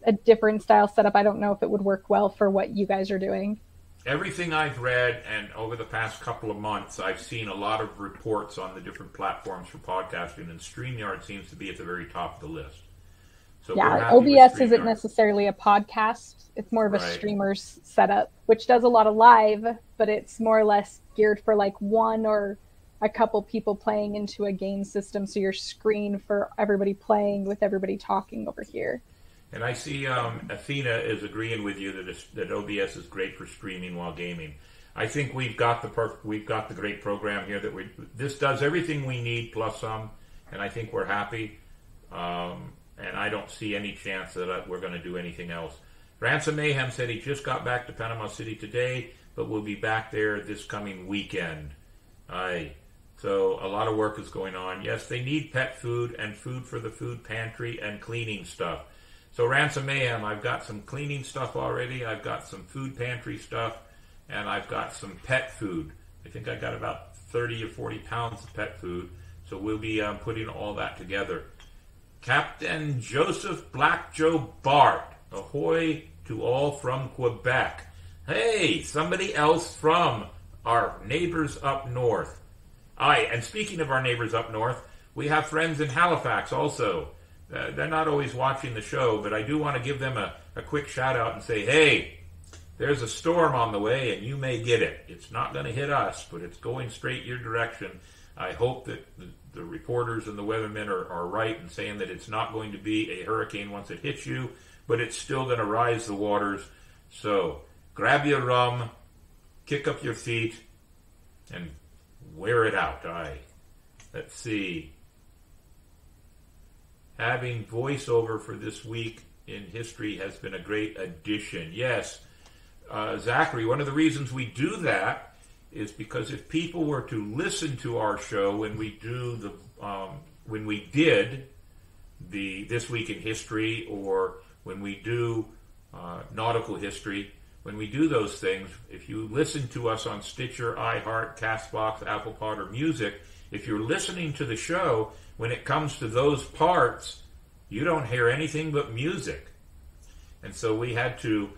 a different style setup. I don't know if it would work well for what you guys are doing. Everything I've read, and over the past couple of months, I've seen a lot of reports on the different platforms for podcasting, and StreamYard seems to be at the very top of the list. So yeah, OBS isn't necessarily a podcast. It's more of a Right. streamer's setup, which does a lot of live, but it's more or less geared for like one or a couple people playing into a game system. So your screen for everybody playing with everybody talking over here. And I see um, Athena is agreeing with you that, that OBS is great for streaming while gaming. I think we've got the perf- we've got the great program here that we this does everything we need plus some, and I think we're happy. Um, and I don't see any chance that uh, we're going to do anything else. Ransom Mayhem said he just got back to Panama City today, but will be back there this coming weekend. Aye. So a lot of work is going on. Yes, they need pet food and food for the food pantry and cleaning stuff. So Ransom Mayhem, I've got some cleaning stuff already. I've got some food pantry stuff, and I've got some pet food. I think I got about 30 or 40 pounds of pet food. So we'll be um, putting all that together. Captain Joseph Black Joe Bart, ahoy to all from Quebec. Hey, somebody else from our neighbors up north. Aye, and speaking of our neighbors up north, we have friends in Halifax also. Uh, they're not always watching the show, but I do want to give them a, a quick shout out and say, hey, there's a storm on the way and you may get it. It's not going to hit us, but it's going straight your direction. I hope that the, the reporters and the weathermen are, are right in saying that it's not going to be a hurricane once it hits you, but it's still going to rise the waters. So grab your rum, kick up your feet, and wear it out. Aye. Let's see. Having voiceover for this week in history has been a great addition. Yes, uh, Zachary, one of the reasons we do that is because if people were to listen to our show when we do the um, when we did the this week in history or when we do uh, nautical history, when we do those things, if you listen to us on Stitcher, iHeart, Castbox, Apple Pod, or Music, if you're listening to the show, when it comes to those parts, you don't hear anything but music. And so we had to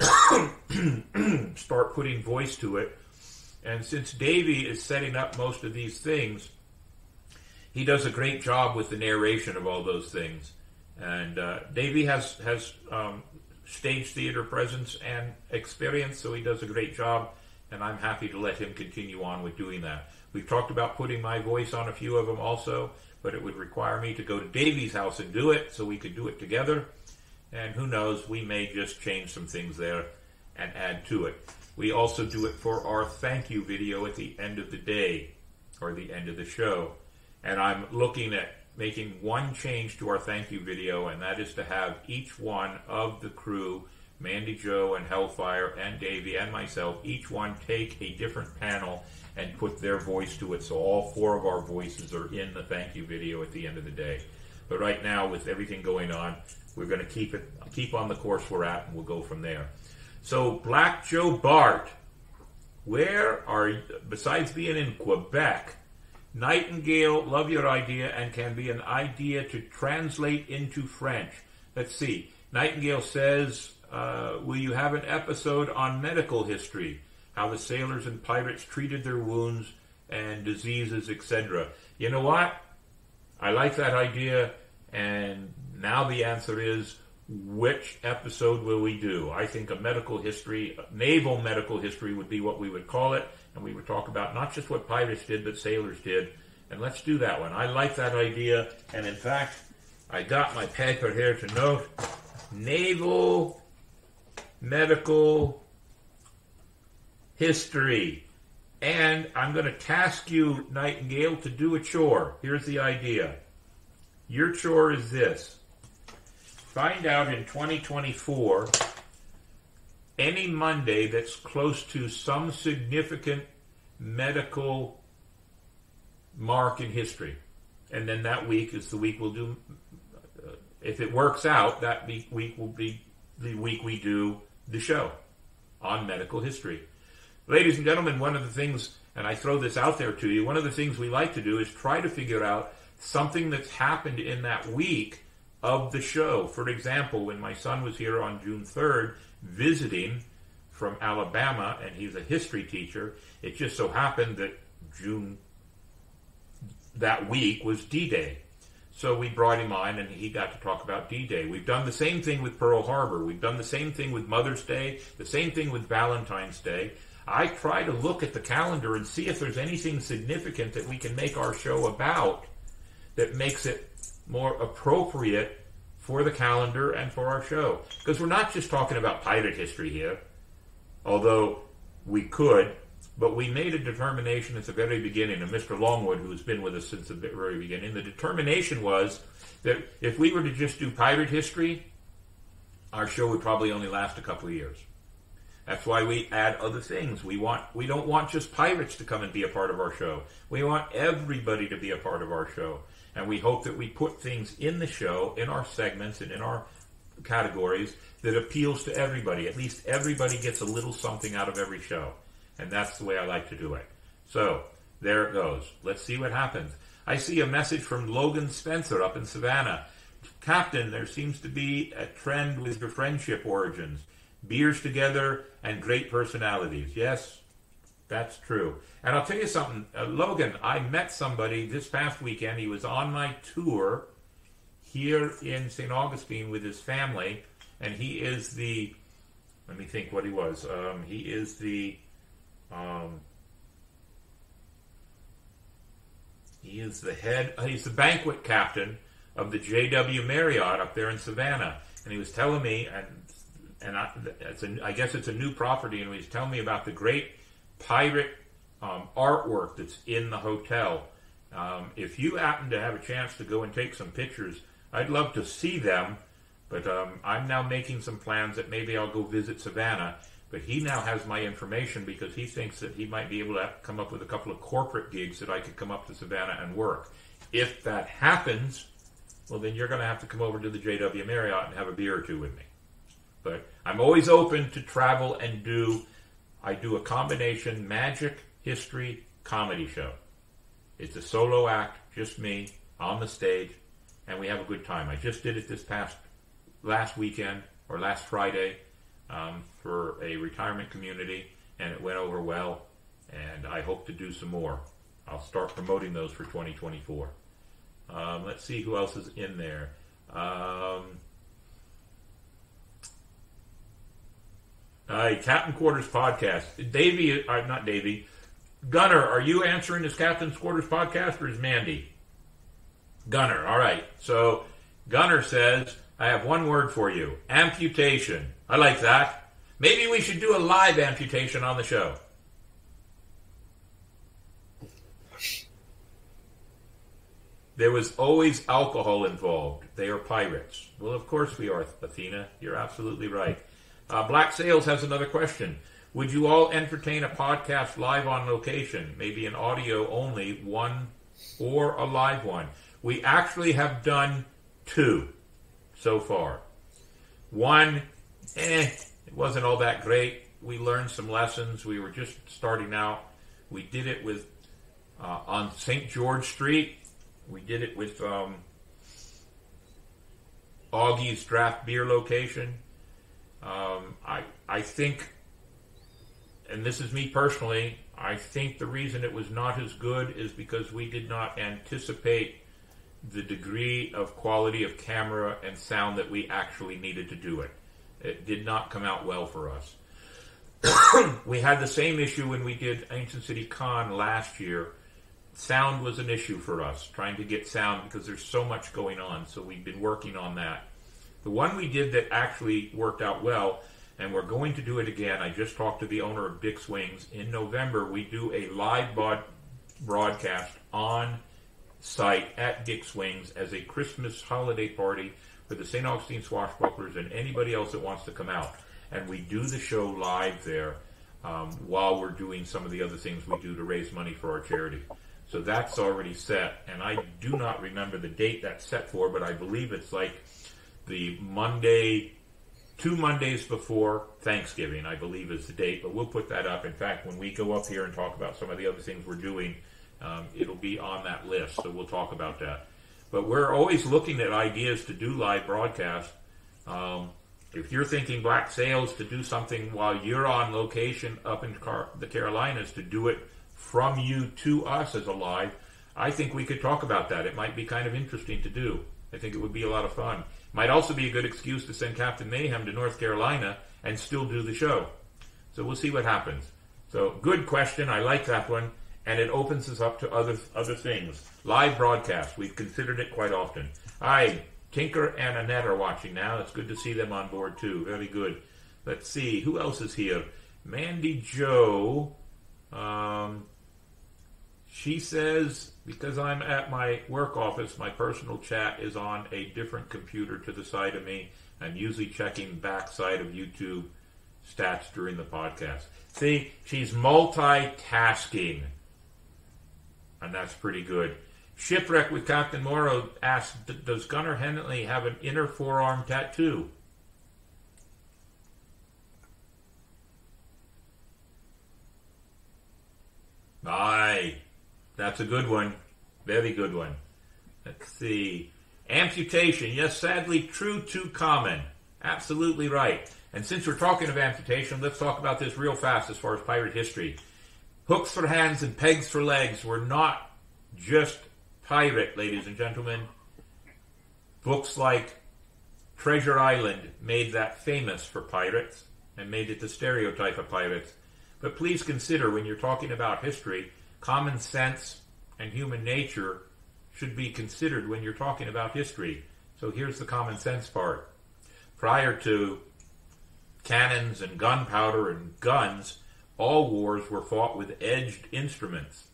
[coughs] start putting voice to it. And since Davey is setting up most of these things, he does a great job with the narration of all those things. And uh, Davey has has um, stage theater presence and experience, so he does a great job. And I'm happy to let him continue on with doing that. We've talked about putting my voice on a few of them also, but it would require me to go to Davey's house and do it, so we could do it together. And who knows, we may just change some things there and add to it. We also do it for our thank you video at the end of the day or the end of the show. And I'm looking at making one change to our thank you video, and that is to have each one of the crew, Mandy Joe and Hellfire and Davey and myself, each one take a different panel and put their voice to it. So all four of our voices are in the thank you video at the end of the day. But right now, with everything going on, we're going to keep it keep on the course we're at, and we'll go from there. So Black Joe Bart, where are besides being in Quebec? Nightingale, love your idea and can be an idea to translate into French. Let's see. Nightingale says, uh, Will you have an episode on medical history? How the sailors and pirates treated their wounds and diseases, etc. You know what? I like that idea, and now the answer is which episode will we do? I think a medical history, naval medical history would be what we would call it, and we would talk about not just what pirates did, but sailors did. And let's do that one. I like that idea, and in fact, I got my paper here to note naval medical history. And I'm going to task you, Nightingale, to do a chore. Here's the idea. Your chore is this find out in 2024 any Monday that's close to some significant medical mark in history. And then that week is the week we'll do, uh, if it works out, that week will be the week we do the show on medical history. Ladies and gentlemen, one of the things, and I throw this out there to you, one of the things we like to do is try to figure out something that's happened in that week of the show. For example, when my son was here on June 3rd visiting from Alabama, and he's a history teacher, it just so happened that June that week was D Day. So we brought him on and he got to talk about D Day. We've done the same thing with Pearl Harbor. We've done the same thing with Mother's Day, the same thing with Valentine's Day. I try to look at the calendar and see if there's anything significant that we can make our show about that makes it more appropriate for the calendar and for our show. Because we're not just talking about pirate history here, although we could, but we made a determination at the very beginning, and Mr. Longwood, who's been with us since the very beginning, the determination was that if we were to just do pirate history, our show would probably only last a couple of years. That's why we add other things. We want we don't want just pirates to come and be a part of our show. We want everybody to be a part of our show. And we hope that we put things in the show, in our segments, and in our categories that appeals to everybody. At least everybody gets a little something out of every show. And that's the way I like to do it. So, there it goes. Let's see what happens. I see a message from Logan Spencer up in Savannah. Captain, there seems to be a trend with your friendship origins. Beers together and great personalities. Yes, that's true. And I'll tell you something, uh, Logan, I met somebody this past weekend. He was on my tour here in St. Augustine with his family, and he is the, let me think what he was. Um, he is the, um, he is the head, uh, he's the banquet captain of the JW Marriott up there in Savannah. And he was telling me, and and I, it's a, I guess it's a new property, and he's telling me about the great pirate um, artwork that's in the hotel. Um, if you happen to have a chance to go and take some pictures, I'd love to see them. But um, I'm now making some plans that maybe I'll go visit Savannah. But he now has my information because he thinks that he might be able to come up with a couple of corporate gigs that I could come up to Savannah and work. If that happens, well, then you're going to have to come over to the JW Marriott and have a beer or two with me. But I'm always open to travel and do. I do a combination magic, history, comedy show. It's a solo act, just me on the stage, and we have a good time. I just did it this past last weekend or last Friday um, for a retirement community, and it went over well. And I hope to do some more. I'll start promoting those for 2024. Um, let's see who else is in there. Um, Captain Quarters podcast. Davey, uh, not Davey. Gunner, are you answering this Captain's Quarters podcast or is Mandy? Gunner, all right. So Gunner says, I have one word for you amputation. I like that. Maybe we should do a live amputation on the show. There was always alcohol involved. They are pirates. Well, of course we are, Athena. You're absolutely right. Uh, Black Sails has another question. Would you all entertain a podcast live on location, maybe an audio only one or a live one? We actually have done two so far. One, eh, it wasn't all that great. We learned some lessons. We were just starting out. We did it with uh, on St. George Street. We did it with um, Augie's Draft Beer location. Um, I I think, and this is me personally, I think the reason it was not as good is because we did not anticipate the degree of quality of camera and sound that we actually needed to do it. It did not come out well for us. [coughs] we had the same issue when we did Ancient City Con last year. Sound was an issue for us, trying to get sound because there's so much going on. So we've been working on that. The one we did that actually worked out well, and we're going to do it again. I just talked to the owner of Dick's Wings. In November, we do a live bod- broadcast on site at Dick's Wings as a Christmas holiday party for the St. Augustine Swashbucklers and anybody else that wants to come out. And we do the show live there um, while we're doing some of the other things we do to raise money for our charity. So that's already set, and I do not remember the date that's set for, but I believe it's like the Monday, two Mondays before Thanksgiving, I believe is the date, but we'll put that up. In fact, when we go up here and talk about some of the other things we're doing, um, it'll be on that list, so we'll talk about that. But we're always looking at ideas to do live broadcast. Um, if you're thinking Black sails to do something while you're on location up in Car- the Carolinas to do it from you to us as a live, I think we could talk about that. It might be kind of interesting to do. I think it would be a lot of fun. Might also be a good excuse to send Captain Mayhem to North Carolina and still do the show. So we'll see what happens. So good question. I like that one, and it opens us up to other other things. Live broadcast. We've considered it quite often. Hi, Tinker and Annette are watching now. It's good to see them on board too. Very good. Let's see who else is here. Mandy Joe. Um, she says, because I'm at my work office, my personal chat is on a different computer to the side of me. I'm usually checking backside of YouTube stats during the podcast. See, she's multitasking. And that's pretty good. Shipwreck with Captain Morrow asks, does Gunner Henley have an inner forearm tattoo? Aye. That's a good one. Very good one. Let's see. Amputation, yes, sadly, true too common. Absolutely right. And since we're talking of amputation, let's talk about this real fast as far as pirate history. Hooks for hands and pegs for legs were not just pirate, ladies and gentlemen. Books like Treasure Island made that famous for pirates and made it the stereotype of pirates. But please consider when you're talking about history, common sense and human nature should be considered when you're talking about history. So here's the common sense part. Prior to cannons and gunpowder and guns, all wars were fought with edged instruments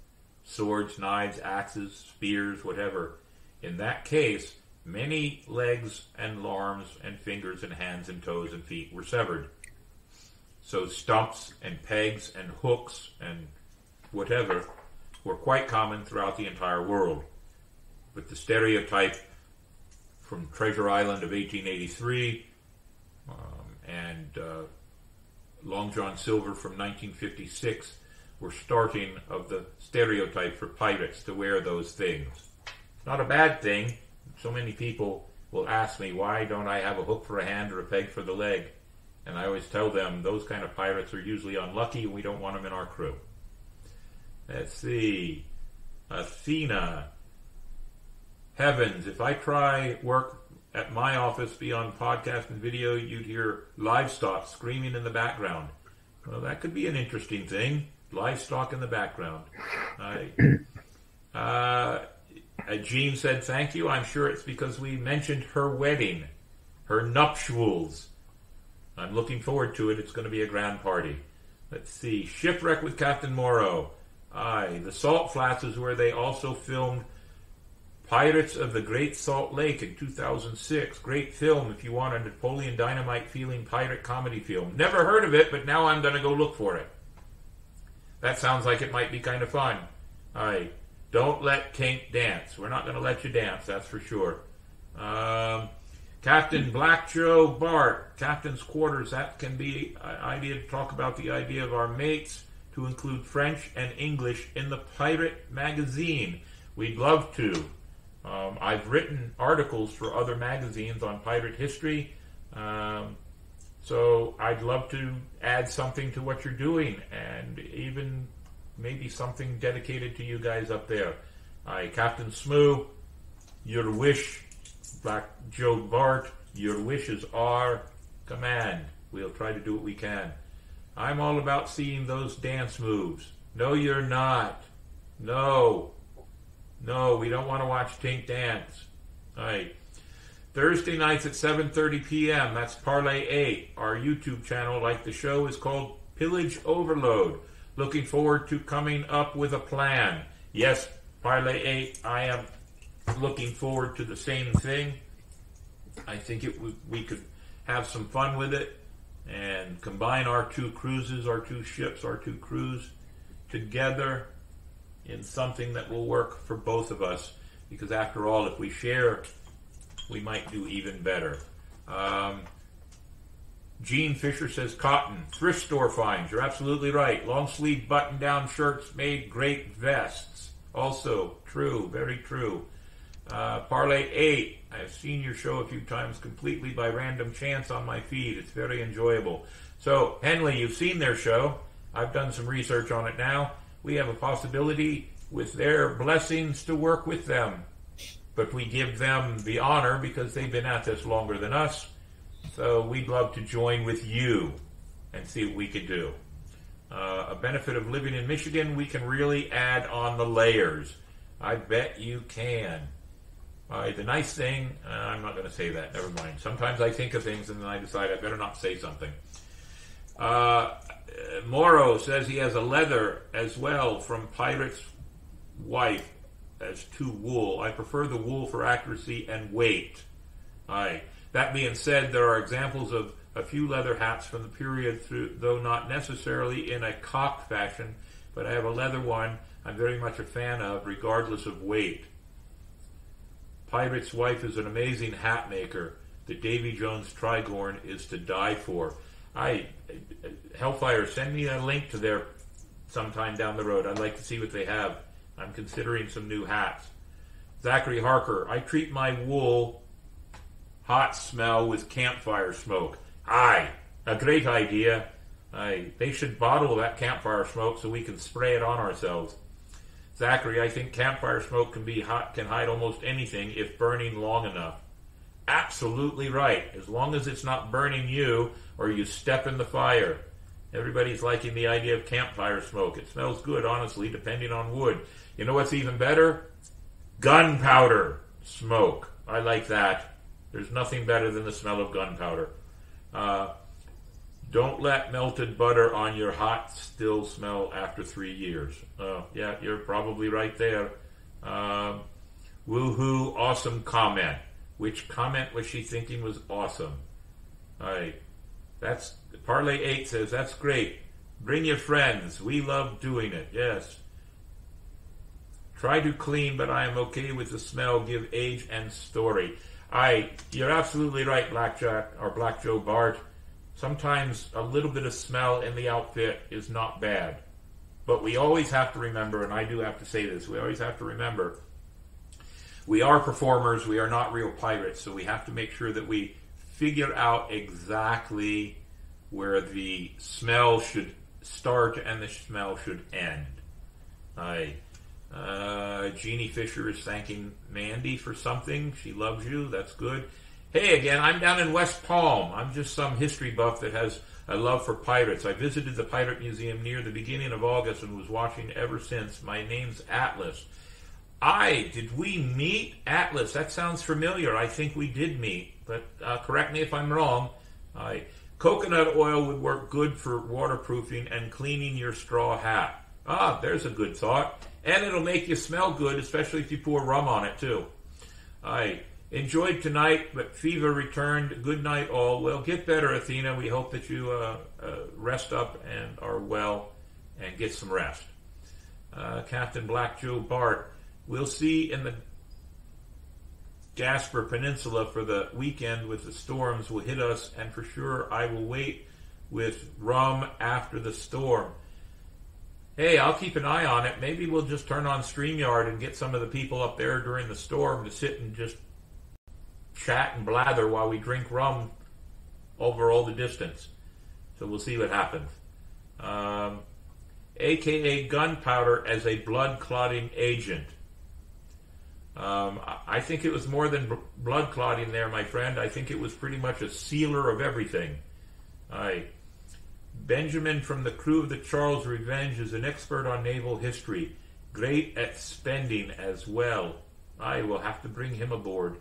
swords, knives, axes, spears, whatever. In that case, many legs and arms and fingers and hands and toes and feet were severed. So stumps and pegs and hooks and whatever were quite common throughout the entire world. But the stereotype from Treasure Island of 1883 um, and uh, Long John Silver from 1956 were starting of the stereotype for pirates to wear those things. It's Not a bad thing. So many people will ask me, why don't I have a hook for a hand or a peg for the leg? And I always tell them those kind of pirates are usually unlucky and we don't want them in our crew. Let's see. Athena. Heavens, if I try work at my office, beyond podcast and video, you'd hear livestock screaming in the background. Well, that could be an interesting thing. Livestock in the background. I, [clears throat] uh, Jean said, thank you. I'm sure it's because we mentioned her wedding, her nuptials. I'm looking forward to it. It's going to be a grand party. Let's see. Shipwreck with Captain Morrow. Aye. The Salt Flats is where they also filmed Pirates of the Great Salt Lake in 2006. Great film if you want a Napoleon Dynamite feeling pirate comedy film. Never heard of it, but now I'm going to go look for it. That sounds like it might be kind of fun. Aye. Don't let Tink dance. We're not going to let you dance, that's for sure. Um, Captain Black Joe Bart, Captain's Quarters. That can be an idea to talk about the idea of our mates to include French and English in the Pirate magazine. We'd love to. Um, I've written articles for other magazines on pirate history, um, so I'd love to add something to what you're doing, and even maybe something dedicated to you guys up there. Hi, Captain Smoo, your wish, Black Joe Bart, your wishes are command. We'll try to do what we can. I'm all about seeing those dance moves. No, you're not. No. No, we don't want to watch Tink dance. All right. Thursday nights at 7:30 p.m. That's Parlay 8. Our YouTube channel, like the show, is called Pillage Overload. Looking forward to coming up with a plan. Yes, Parlay 8, I am looking forward to the same thing. I think it we could have some fun with it and combine our two cruises, our two ships, our two crews together in something that will work for both of us. Because after all, if we share, we might do even better. Um, Gene Fisher says cotton, thrift store finds. You're absolutely right. Long sleeve button down shirts made great vests. Also true, very true. Uh, Parlay 8. I've seen your show a few times completely by random chance on my feed. It's very enjoyable. So, Henley, you've seen their show. I've done some research on it now. We have a possibility with their blessings to work with them. But we give them the honor because they've been at this longer than us. So we'd love to join with you and see what we could do. Uh, a benefit of living in Michigan, we can really add on the layers. I bet you can. The nice thing, uh, I'm not going to say that, never mind. Sometimes I think of things and then I decide I better not say something. Uh, Morrow says he has a leather as well from Pirate's Wife as to wool. I prefer the wool for accuracy and weight. Aye. That being said, there are examples of a few leather hats from the period, through, though not necessarily in a cocked fashion, but I have a leather one I'm very much a fan of, regardless of weight. Pirate's Wife is an amazing hat maker. The Davy Jones Tricorn is to die for. I Hellfire, send me a link to their sometime down the road. I'd like to see what they have. I'm considering some new hats. Zachary Harker, I treat my wool hot smell with campfire smoke. Aye, a great idea. Aye, they should bottle that campfire smoke so we can spray it on ourselves. Zachary, I think campfire smoke can be hot, can hide almost anything if burning long enough. Absolutely right. As long as it's not burning you or you step in the fire. Everybody's liking the idea of campfire smoke. It smells good, honestly, depending on wood. You know what's even better? Gunpowder smoke. I like that. There's nothing better than the smell of gunpowder. Uh, don't let melted butter on your hot still smell after three years. Uh, yeah, you're probably right there. Um, woohoo, awesome comment. Which comment was she thinking was awesome? All right. That's Parlay 8 says, that's great. Bring your friends. We love doing it. Yes. Try to clean, but I am okay with the smell. Give age and story. I, you're absolutely right, Blackjack or Black Joe Bart. Sometimes a little bit of smell in the outfit is not bad. But we always have to remember, and I do have to say this, we always have to remember we are performers, we are not real pirates, so we have to make sure that we figure out exactly where the smell should start and the smell should end. I, uh, Jeannie Fisher is thanking Mandy for something. She loves you. That's good. Hey, again, I'm down in West Palm. I'm just some history buff that has a love for pirates. I visited the Pirate Museum near the beginning of August and was watching ever since. My name's Atlas. I, did we meet? Atlas, that sounds familiar. I think we did meet, but uh, correct me if I'm wrong. I, coconut oil would work good for waterproofing and cleaning your straw hat. Ah, there's a good thought. And it'll make you smell good, especially if you pour rum on it, too. I enjoyed tonight, but fever returned. Good night, all. Well, get better, Athena. We hope that you uh, uh, rest up and are well and get some rest. Uh, Captain Black Joe Bart, we'll see in the Jasper Peninsula for the weekend with the storms will hit us, and for sure I will wait with rum after the storm. Hey, I'll keep an eye on it. Maybe we'll just turn on StreamYard and get some of the people up there during the storm to sit and just chat and blather while we drink rum over all the distance. So we'll see what happens. Um, AKA gunpowder as a blood clotting agent. Um, I think it was more than blood clotting there, my friend. I think it was pretty much a sealer of everything. I, Benjamin from the crew of the Charles Revenge is an expert on naval history, great at spending as well. I will have to bring him aboard.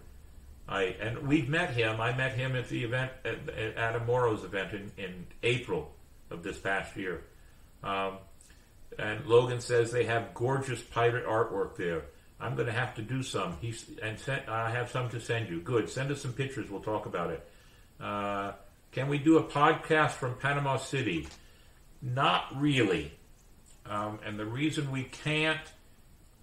I and we've met him. I met him at the event at, at Adam Morrow's event in, in April of this past year. Um, and Logan says they have gorgeous pirate artwork there. I'm going to have to do some. He's and sent, I have some to send you. Good. Send us some pictures. We'll talk about it. Uh, can we do a podcast from Panama City? Not really. Um, and the reason we can't,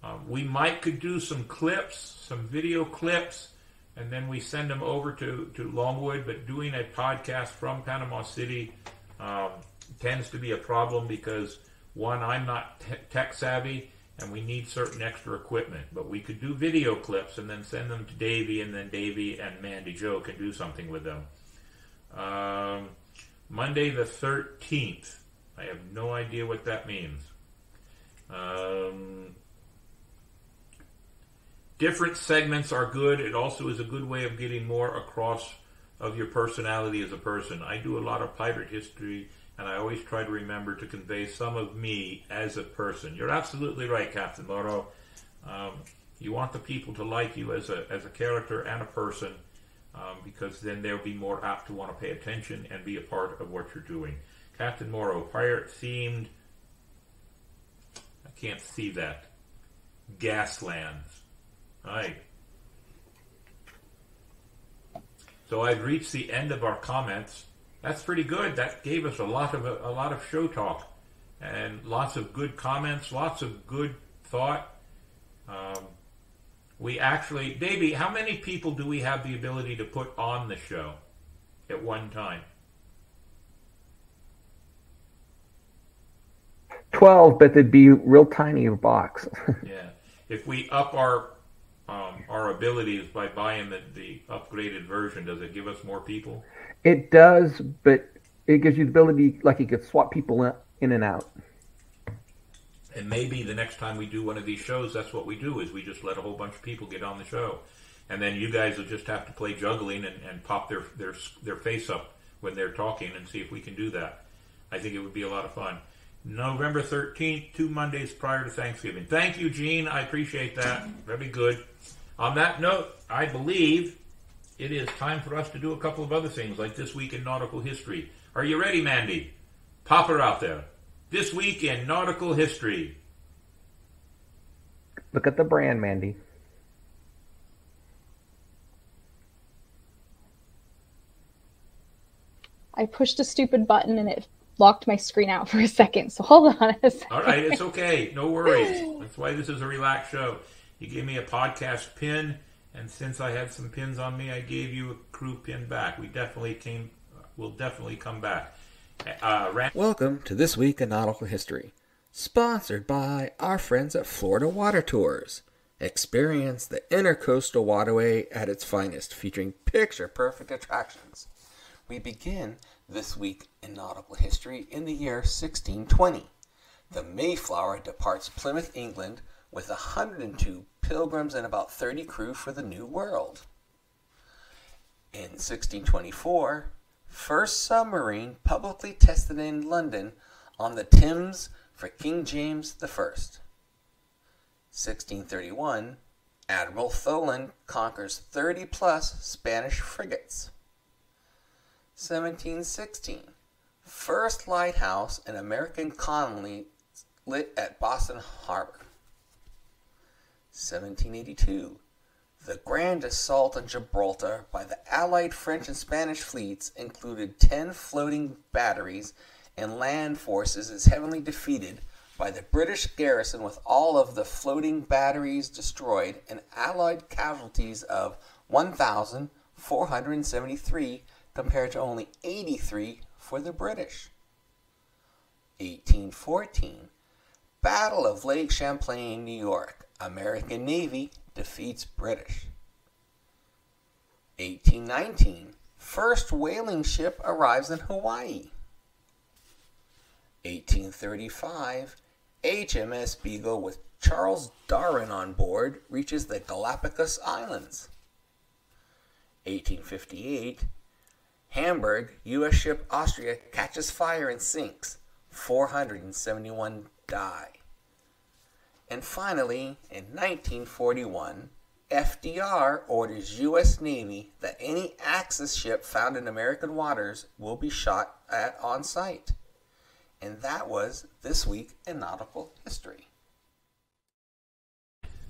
um, we might could do some clips, some video clips, and then we send them over to, to Longwood. But doing a podcast from Panama City um, tends to be a problem because one, I'm not te- tech savvy and we need certain extra equipment. But we could do video clips and then send them to Davey, and then Davey and Mandy Joe can do something with them. Um, Monday the 13th. I have no idea what that means. Um, different segments are good. It also is a good way of getting more across of your personality as a person. I do a lot of pirate history and I always try to remember to convey some of me as a person. You're absolutely right, Captain Loro. Um, you want the people to like you as a as a character and a person, um, because then they'll be more apt to want to pay attention and be a part of what you're doing. Captain Morrow, pirate themed. I can't see that. Gaslands. All right. So I've reached the end of our comments that's pretty good. That gave us a lot of a, lot of show talk and lots of good comments, lots of good thought. Um, we actually, Davey, how many people do we have the ability to put on the show at one time? Twelve, but they'd be real tiny box. [laughs] yeah, if we up our um, our abilities by buying the, the upgraded version? Does it give us more people? It does, but it gives you the ability, like you could swap people in- in and out. And maybe the next time we do one of these shows, that's what we do: is we just let a whole bunch of people get on the show, and then you guys will just have to play juggling and, and pop their their their face up when they're talking and see if we can do that. I think it would be a lot of fun. November 13th, two Mondays prior to Thanksgiving. Thank you, Gene. I appreciate that. Very good. On that note, I believe it is time for us to do a couple of other things, like This Week in Nautical History. Are you ready, Mandy? Pop her out there. This Week in Nautical History. Look at the brand, Mandy. I pushed a stupid button and it locked my screen out for a second. So hold on a second. All right, it's okay. No worries. That's why this is a relaxed show. You gave me a podcast pin, and since I had some pins on me, I gave you a crew pin back. We definitely came. We'll definitely come back. Uh, Welcome to This Week in Nautical History, sponsored by our friends at Florida Water Tours. Experience the Intercoastal Waterway at its finest, featuring picture perfect attractions. We begin this week in nautical history in the year 1620. The Mayflower departs Plymouth, England, with 102 pilgrims and about 30 crew for the New World. In 1624, first submarine publicly tested in London on the Thames for King James I. 1631, Admiral Tholen conquers 30 plus Spanish frigates. 1716, first lighthouse in American colony lit at Boston Harbor. 1782, the grand assault on Gibraltar by the Allied French and Spanish fleets included 10 floating batteries, and land forces is heavily defeated by the British garrison with all of the floating batteries destroyed and Allied casualties of 1,473 compared to only 83 for the British. 1814 Battle of Lake Champlain, New York. American Navy defeats British. 1819 First whaling ship arrives in Hawaii. 1835 HMS Beagle with Charles Darwin on board reaches the Galapagos Islands. 1858 Hamburg, U.S. ship Austria catches fire and sinks. 471 die. And finally, in 1941, FDR orders U.S. Navy that any Axis ship found in American waters will be shot at on sight. And that was This Week in Nautical History.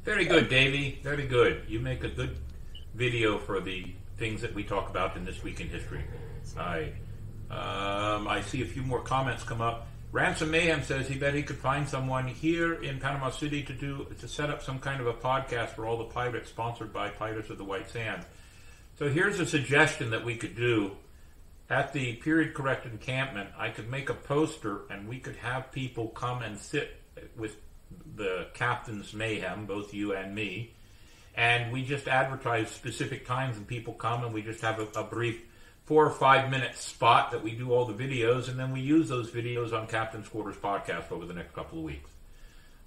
Very good, Davey. Very good. You make a good video for the things that we talk about in this week in history. I um, I see a few more comments come up. Ransom Mayhem says he bet he could find someone here in Panama City to do to set up some kind of a podcast for all the pirates, sponsored by Pirates of the White Sands. So here's a suggestion that we could do at the period correct encampment. I could make a poster, and we could have people come and sit with the captain's mayhem, both you and me, and we just advertise specific times, and people come, and we just have a, a brief four or five minute spot that we do all the videos, and then we use those videos on Captain's Quarters podcast over the next couple of weeks.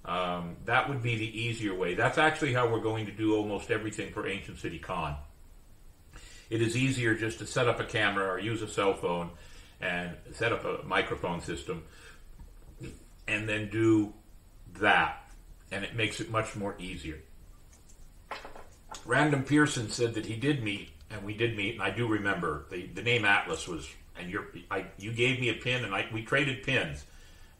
Um, that would be the easier way. That's actually how we're going to do almost everything for Ancient City Con. It is easier just to set up a camera or use a cell phone and set up a microphone system and then do that. And it makes it much more easier. Random Pearson said that he did meet, and we did meet, and I do remember the, the name Atlas was, and you you gave me a pin, and I, we traded pins,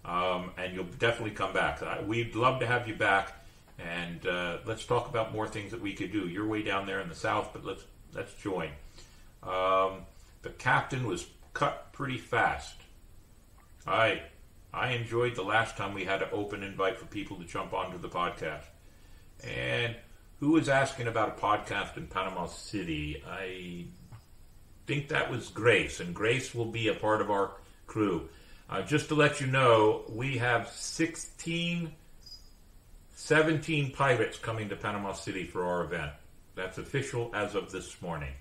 um, and you'll definitely come back. I, we'd love to have you back, and uh, let's talk about more things that we could do. You're way down there in the south, but let's let's join. Um, the captain was cut pretty fast. I I enjoyed the last time we had an open invite for people to jump onto the podcast, and who was asking about a podcast in Panama City? I think that was Grace, and Grace will be a part of our crew. Uh, just to let you know, we have 16 17 pirates coming to Panama City for our event. That's official as of this morning.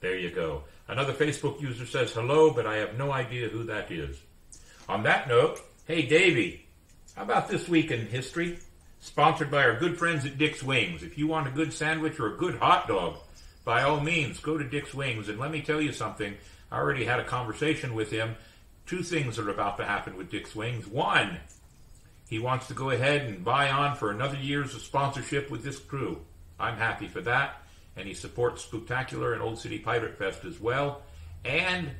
There you go. Another Facebook user says hello, but I have no idea who that is. On that note, hey Davey, how about this week in history? Sponsored by our good friends at Dick's Wings. If you want a good sandwich or a good hot dog, by all means, go to Dick's Wings. And let me tell you something. I already had a conversation with him. Two things are about to happen with Dick's Wings. One, he wants to go ahead and buy on for another year's of sponsorship with this crew. I'm happy for that. And he supports Spooktacular and Old City Pirate Fest as well. And,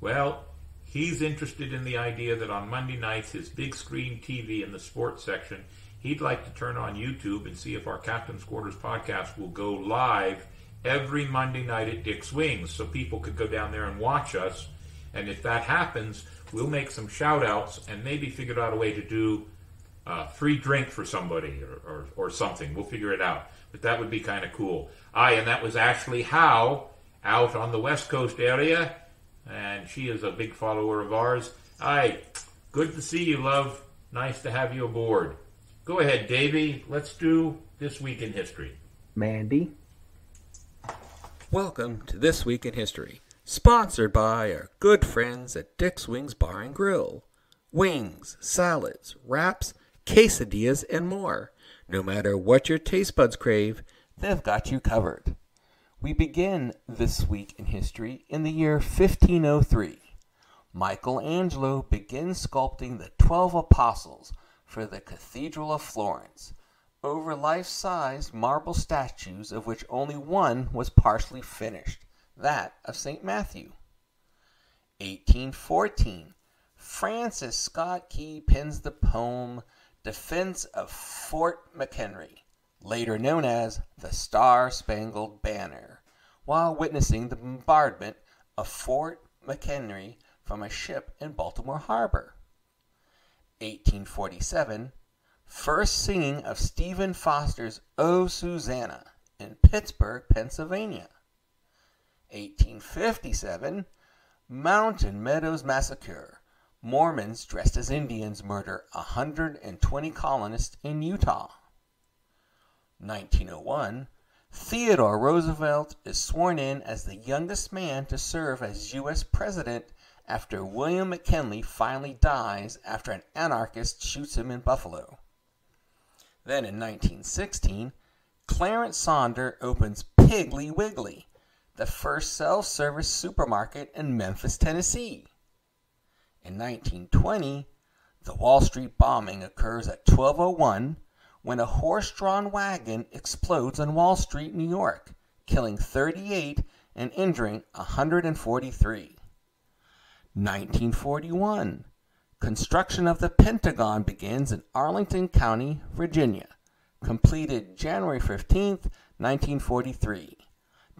well, he's interested in the idea that on Monday nights, his big screen TV in the sports section, he'd like to turn on YouTube and see if our Captain's Quarters podcast will go live every Monday night at Dick's Wings so people could go down there and watch us. And if that happens, we'll make some shout outs and maybe figure out a way to do a free drink for somebody or, or, or something. We'll figure it out. But that would be kind of cool. Aye, and that was Ashley Howe out on the West Coast area. And she is a big follower of ours. Aye, good to see you, love. Nice to have you aboard. Go ahead, Davey. Let's do This Week in History. Mandy. Welcome to This Week in History, sponsored by our good friends at Dick's Wings Bar and Grill. Wings, salads, wraps, quesadillas, and more. No matter what your taste buds crave, they've got you covered. We begin this week in history in the year 1503. Michelangelo begins sculpting the Twelve Apostles for the Cathedral of Florence, over life size marble statues of which only one was partially finished, that of St. Matthew. 1814. Francis Scott Key pens the poem Defense of Fort McHenry, later known as the Star Spangled Banner, while witnessing the bombardment of Fort McHenry from a ship in Baltimore Harbor. 1847 First singing of Stephen Foster's O Susanna in Pittsburgh, Pennsylvania. 1857 Mountain Meadows Massacre. Mormons dressed as Indians murder 120 colonists in Utah. 1901 Theodore Roosevelt is sworn in as the youngest man to serve as U.S. President after William McKinley finally dies after an anarchist shoots him in Buffalo. Then in 1916, Clarence Saunders opens Piggly Wiggly, the first self service supermarket in Memphis, Tennessee. In 1920, the Wall Street bombing occurs at 1201 when a horse drawn wagon explodes on Wall Street, New York, killing 38 and injuring 143. 1941. Construction of the Pentagon begins in Arlington County, Virginia. Completed January 15, 1943.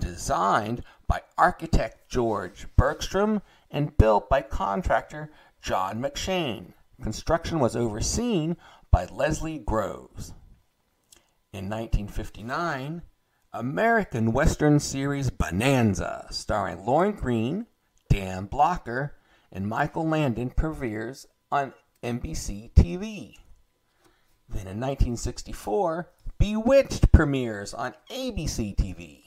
Designed by architect George Bergstrom and built by contractor John McShain. Construction was overseen by Leslie Groves. In 1959, American Western series Bonanza, starring Lorne Greene, Dan Blocker, and Michael Landon premieres on NBC TV. Then in 1964, Bewitched premieres on ABC TV.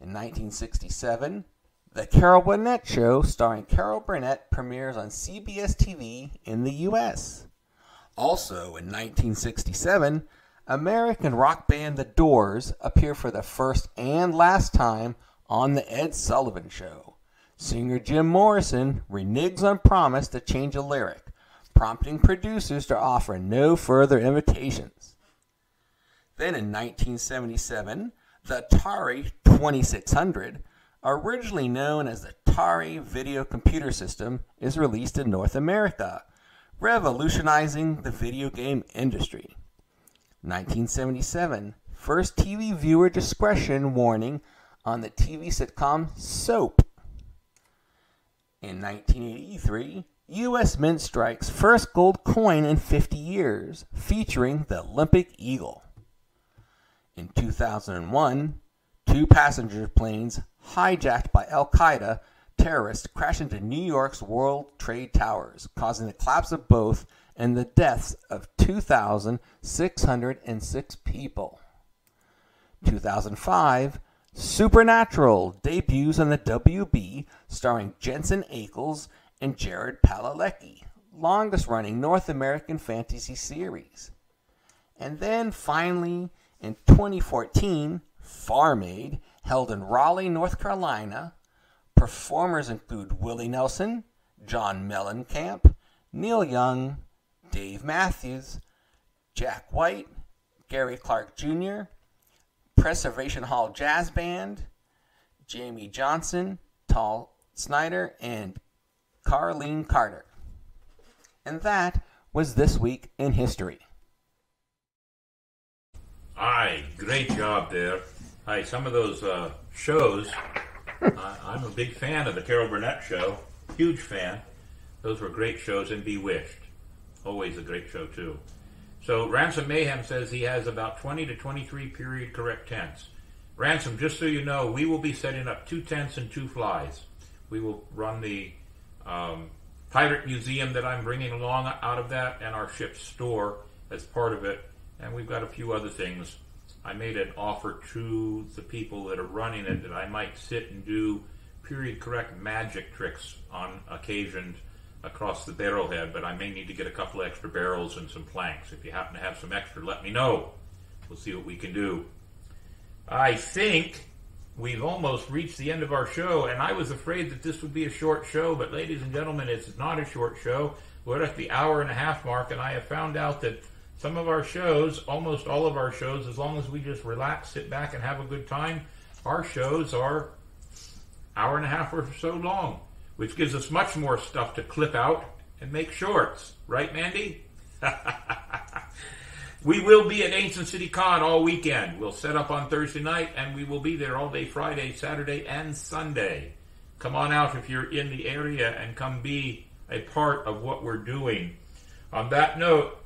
In 1967, The Carol Burnett Show, starring Carol Burnett, premieres on CBS TV in the U.S. Also in 1967, American rock band The Doors appear for the first and last time on The Ed Sullivan Show. Singer Jim Morrison reneges on promise to change a lyric, prompting producers to offer no further invitations. Then in 1977, the Atari 2600, originally known as the Atari Video Computer System, is released in North America, revolutionizing the video game industry. 1977, first TV viewer discretion warning on the TV sitcom Soap. In 1983, U.S. Mint strikes first gold coin in 50 years, featuring the Olympic Eagle. In 2001, two passenger planes hijacked by Al Qaeda terrorists crash into New York's World Trade Towers, causing the collapse of both and the deaths of 2,606 people. 2005, Supernatural debuts on the WB starring Jensen Ackles and Jared Padalecki, longest running North American fantasy series. And then finally, in 2014, Farm Aid, held in Raleigh, North Carolina. Performers include Willie Nelson, John Mellencamp, Neil Young, Dave Matthews, Jack White, Gary Clark Jr., Preservation Hall Jazz Band, Jamey Johnson, Todd Snider, and Carlene Carter. And that was This Week in History. Aye, great job there. Aye, some of those uh, shows, [laughs] I, I'm a big fan of the Carol Burnett show. Huge fan. Those were great shows, and Bewitched. Always a great show, too. So, Ransom Mayhem says he has about 20 to 23 period correct tents. Ransom, just so you know, we will be setting up two tents and two flies. We will run the um, pirate museum that I'm bringing along out of that and our ship's store as part of it. And we've got a few other things. I made an offer to the people that are running it that I might sit and do period correct magic tricks on occasion across the barrelhead, but I may need to get a couple extra barrels and some planks. If you happen to have some extra, let me know. We'll see what we can do. I think we've almost reached the end of our show, and I was afraid that this would be a short show, but ladies and gentlemen, it's not a short show. We're at the hour and a half mark, and I have found out that some of our shows, almost all of our shows, as long as we just relax, sit back, and have a good time, our shows are hour and a half or so long, which gives us much more stuff to clip out and make shorts. Right, Mandy? [laughs] we will be at Ancient City Con all weekend. We'll set up on Thursday night, and we will be there all day Friday, Saturday, and Sunday. Come on out if you're in the area and come be a part of what we're doing. On that note,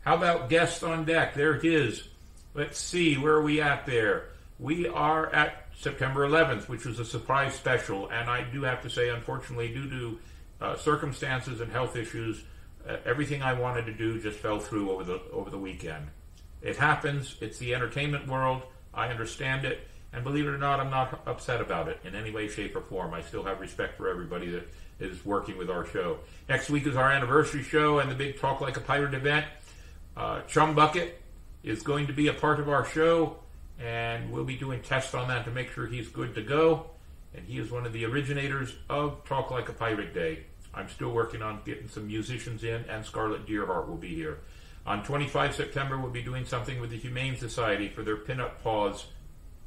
how about guests on deck? There it is. Let's see, where are we at there? We are at September 11th, which was a surprise special, and I do have to say, unfortunately, due to uh, circumstances and health issues, uh, everything I wanted to do just fell through over the over the weekend. It happens. It's the entertainment world. I understand it, and believe it or not, I'm not upset about it in any way, shape, or form. I still have respect for everybody that is working with our show. Next week is our anniversary show and the big Talk Like a Pirate event. Uh, Chum Bucket is going to be a part of our show, and we'll be doing tests on that to make sure he's good to go. And he is one of the originators of Talk Like a Pirate Day. I'm still working on getting some musicians in, and Scarlett Deerheart will be here. On 25 September, we'll be doing something with the Humane Society for their Pinup Paws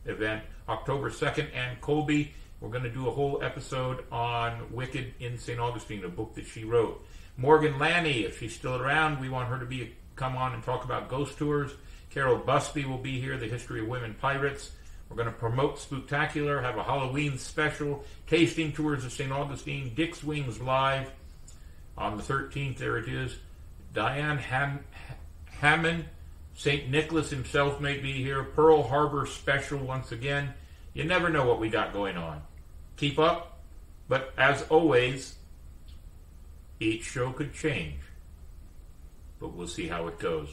event. October 2nd, and Colby, we're going to do a whole episode on Wicked in St. Augustine, a book that she wrote. Morgan Lanny, if she's still around, we want her to be come on and talk about ghost tours. Carol Busby will be here, the history of women pirates. We're going to promote Spooktacular, have a Halloween special, tasting tours of St. Augustine, Dick's Wings Live on the 13th. There it is. Diane Ham- Hammond, St. Nicholas himself may be here. Pearl Harbor special once again. You never know what we got going on. Keep up, but as always, each show could change but we'll see how it goes.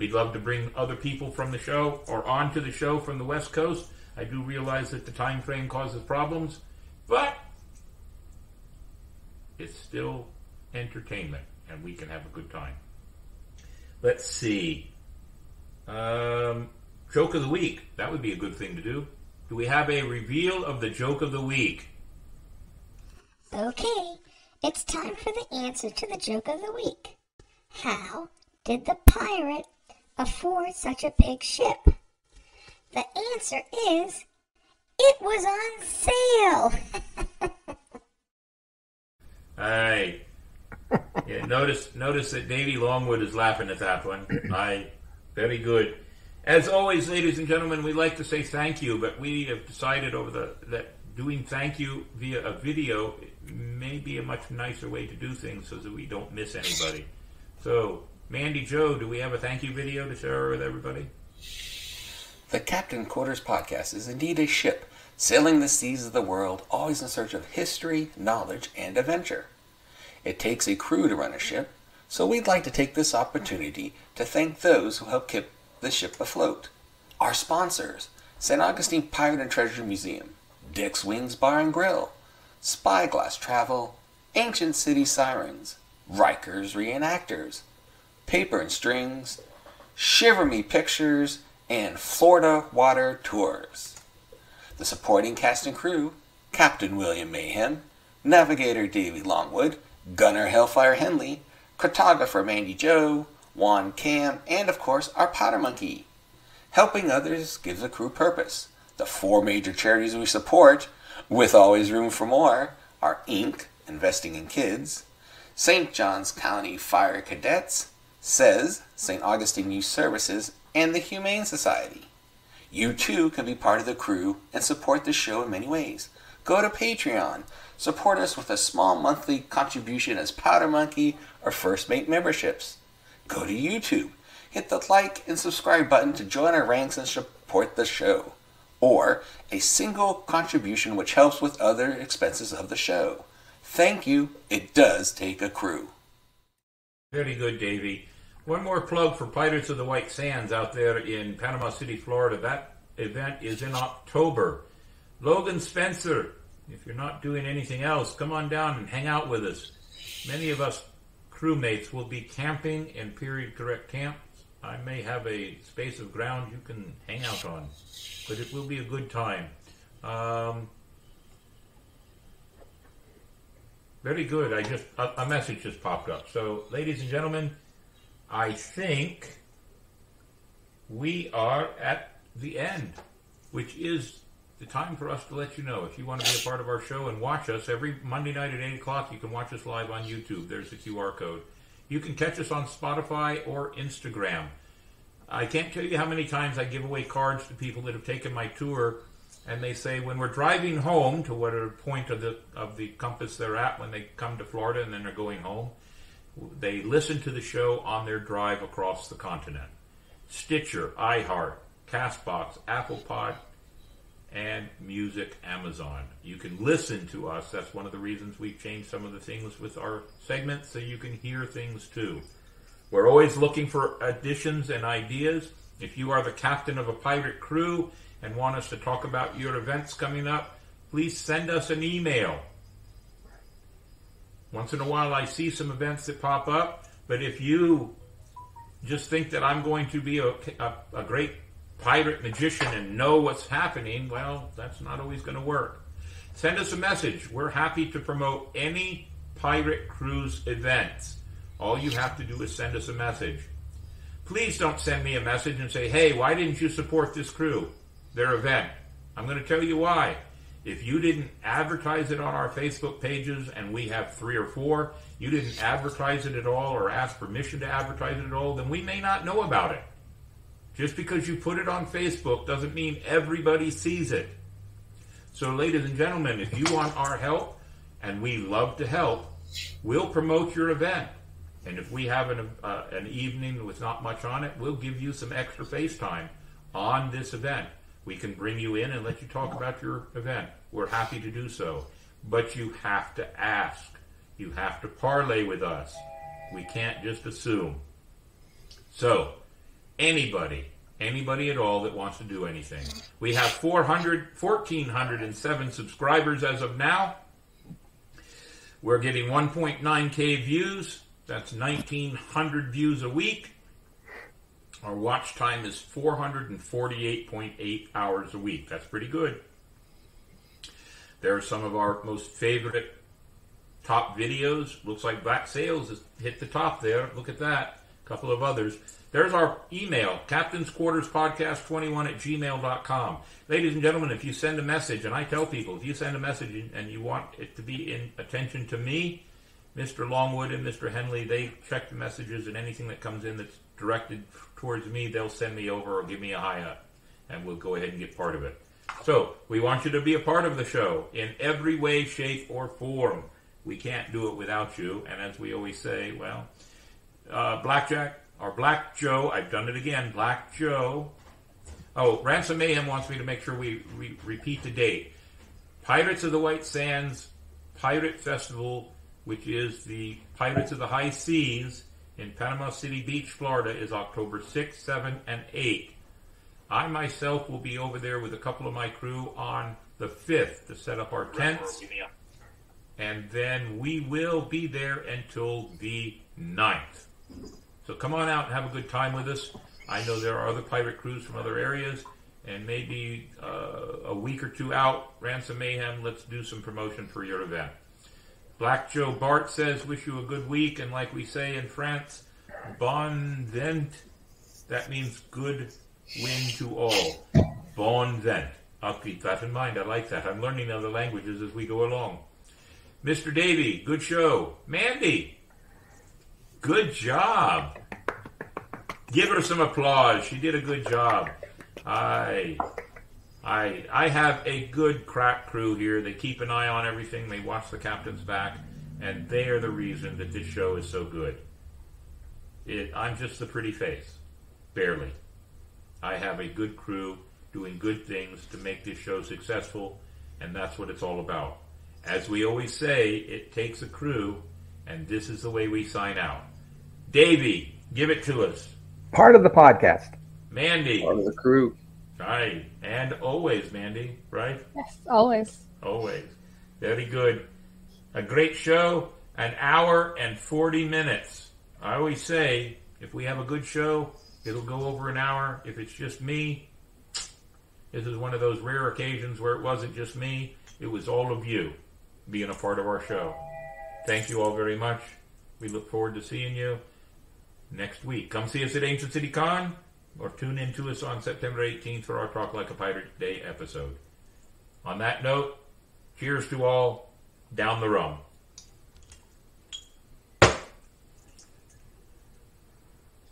We'd love to bring other people from the show or onto the show from the West Coast. I do realize that the time frame causes problems, but it's still entertainment and we can have a good time. Let's see. Um, joke of the week. That would be a good thing to do. Do we have a reveal of the joke of the week? Okay, it's time for the answer to the joke of the week. How did the pirate afford such a big ship? The answer is it was on sale. [laughs] Hey, yeah, notice notice that Davey Longwood is laughing at that one. I very good. As always, ladies and gentlemen, we like to say thank you, but we have decided over the that doing thank you via a video may be a much nicer way to do things so that we don't miss anybody. So, Mandy Joe, do we have a thank you video to share with everybody? The Captain Quarters podcast is indeed a ship sailing the seas of the world, always in search of history, knowledge, and adventure. It takes a crew to run a ship, So we'd like to take this opportunity to thank those who help keep the ship afloat. Our sponsors, St. Augustine Pirate and Treasure Museum, Dick's Wings Bar and Grill, Spyglass Travel, Ancient City Sirens, Rikers Reenactors, Paper and Strings, Shiver Me Pictures, and Florida Water Tours. The supporting cast and crew Captain William Mayhem, Navigator Davey Longwood, Gunner Hellfire Henley, Cartographer Mandy Joe, Juan Cam, and of course our Powder Monkey. Helping others gives the crew purpose. The four major charities we support, with always room for more, are Inc., Investing in Kids, St. Johns County Fire Cadets, SAYS, St. Augustine Youth Services, and the Humane Society. You too can be part of the crew and support the show in many ways. Go to Patreon, support us with a small monthly contribution as Powder Monkey or First Mate memberships. Go to YouTube, hit the like and subscribe button to join our ranks and support the show. Or a single contribution which helps with other expenses of the show. Thank you, it does take a crew. Very good, Davey. One more plug for Pirates of the White Sands out there in Panama City, Florida. That event is in October. Logan Spencer, if you're not doing anything else, come on down and hang out with us. Many of us crewmates will be camping in period correct camps. I may have a space of ground you can hang out on, but it will be a good time. Um, very good. I just a, a message just popped up. So, ladies and gentlemen, I think we are at the end, which is the time for us to let you know if you want to be a part of our show and watch us every Monday night at 8 o'clock. You can watch us live on YouTube. There's the QR code. You can catch us on Spotify or Instagram. I can't tell you how many times I give away cards to people that have taken my tour, and they say when we're driving home to whatever point of the of the compass they're at when they come to Florida and then they're going home, they listen to the show on their drive across the continent. Stitcher, iHeart, Castbox, Apple Pod, and Music Amazon. You can listen to us. That's one of the reasons we've changed some of the things with our segments so you can hear things too. We're always looking for additions and ideas. If you are the captain of a pirate crew and want us to talk about your events coming up, please send us an email. Once in a while I see some events that pop up, but if you just think that I'm going to be a, a, a great pirate magician and know what's happening, well, that's not always going to work. Send us a message. We're happy to promote any pirate cruise events. All you have to do is send us a message. Please don't send me a message and say, hey, why didn't you support this crew, their event? I'm going to tell you why. If you didn't advertise it on our Facebook pages, and we have three or four, you didn't advertise it at all or ask permission to advertise it at all, then we may not know about it. Just because you put it on Facebook doesn't mean everybody sees it. So, ladies and gentlemen, if you want our help, and we love to help, we'll promote your event. And if we have an, uh, an evening with not much on it, we'll give you some extra face time on this event. We can bring you in and let you talk about your event. We're happy to do so. But you have to ask. You have to parlay with us. We can't just assume. So, anybody, anybody at all that wants to do anything. We have 400, 1,407 subscribers as of now. We're getting 1.9k views. That's 1,900 views a week. Our watch time is 448.8 hours a week. That's pretty good. There are some of our most favorite top videos. Looks like Black Sails has hit the top there. Look at that. A couple of others. There's our email, Captain's Quarters Podcast 21 at gmail.com. Ladies and gentlemen, if you send a message, and I tell people, if you send a message and you want it to be in attention to me, Mr. Longwood and Mr. Henley, they check the messages and anything that comes in that's directed towards me, they'll send me over or give me a high up, and we'll go ahead and get part of it. So, we want you to be a part of the show in every way, shape, or form. We can't do it without you, and as we always say, well, uh, Blackjack, or Black Joe, I've done it again, Black Joe. Oh, Ransom Mayhem wants me to make sure we, we repeat the date. Pirates of the White Sands Pirate Festival, which is the Pirates of the High Seas, in Panama City Beach, Florida is October 6th, 7th, and 8th. I myself will be over there with a couple of my crew on the 5th to set up our tents. And then we will be there until the 9th. So come on out and have a good time with us. I know there are other pirate crews from other areas, and maybe uh, a week or two out, Ransom Mayhem, let's do some promotion for your event. Black Joe Bart says, wish you a good week, and like we say in France, bon vent. That means good win to all. Bon vent. I'll keep that in mind. I like that. I'm learning other languages as we go along. Mr. Davey, good show. Mandy, good job. Give her some applause. She did a good job. I, I, I have a good crack crew here. They keep an eye on everything. They watch the captain's back, and they are the reason that this show is so good. It, I'm just the pretty face, barely. I have a good crew doing good things to make this show successful, and that's what it's all about. As we always say, it takes a crew, and this is the way we sign out. Davey, give it to us. Part of the podcast. Mandy, Part of the crew. Right, and always Mandy, right? Yes, always. Always. Very good. A great show, an hour and 40 minutes. I always say, if we have a good show, it'll go over an hour. If it's just me, this is one of those rare occasions where it wasn't just me, it was all of you being a part of our show. Thank you all very much. We look forward to seeing you next week. Come see us at Ancient City Con or tune in to us on September 18th for our Talk Like a Pirate Day episode. On that note, cheers to all. Down the rum.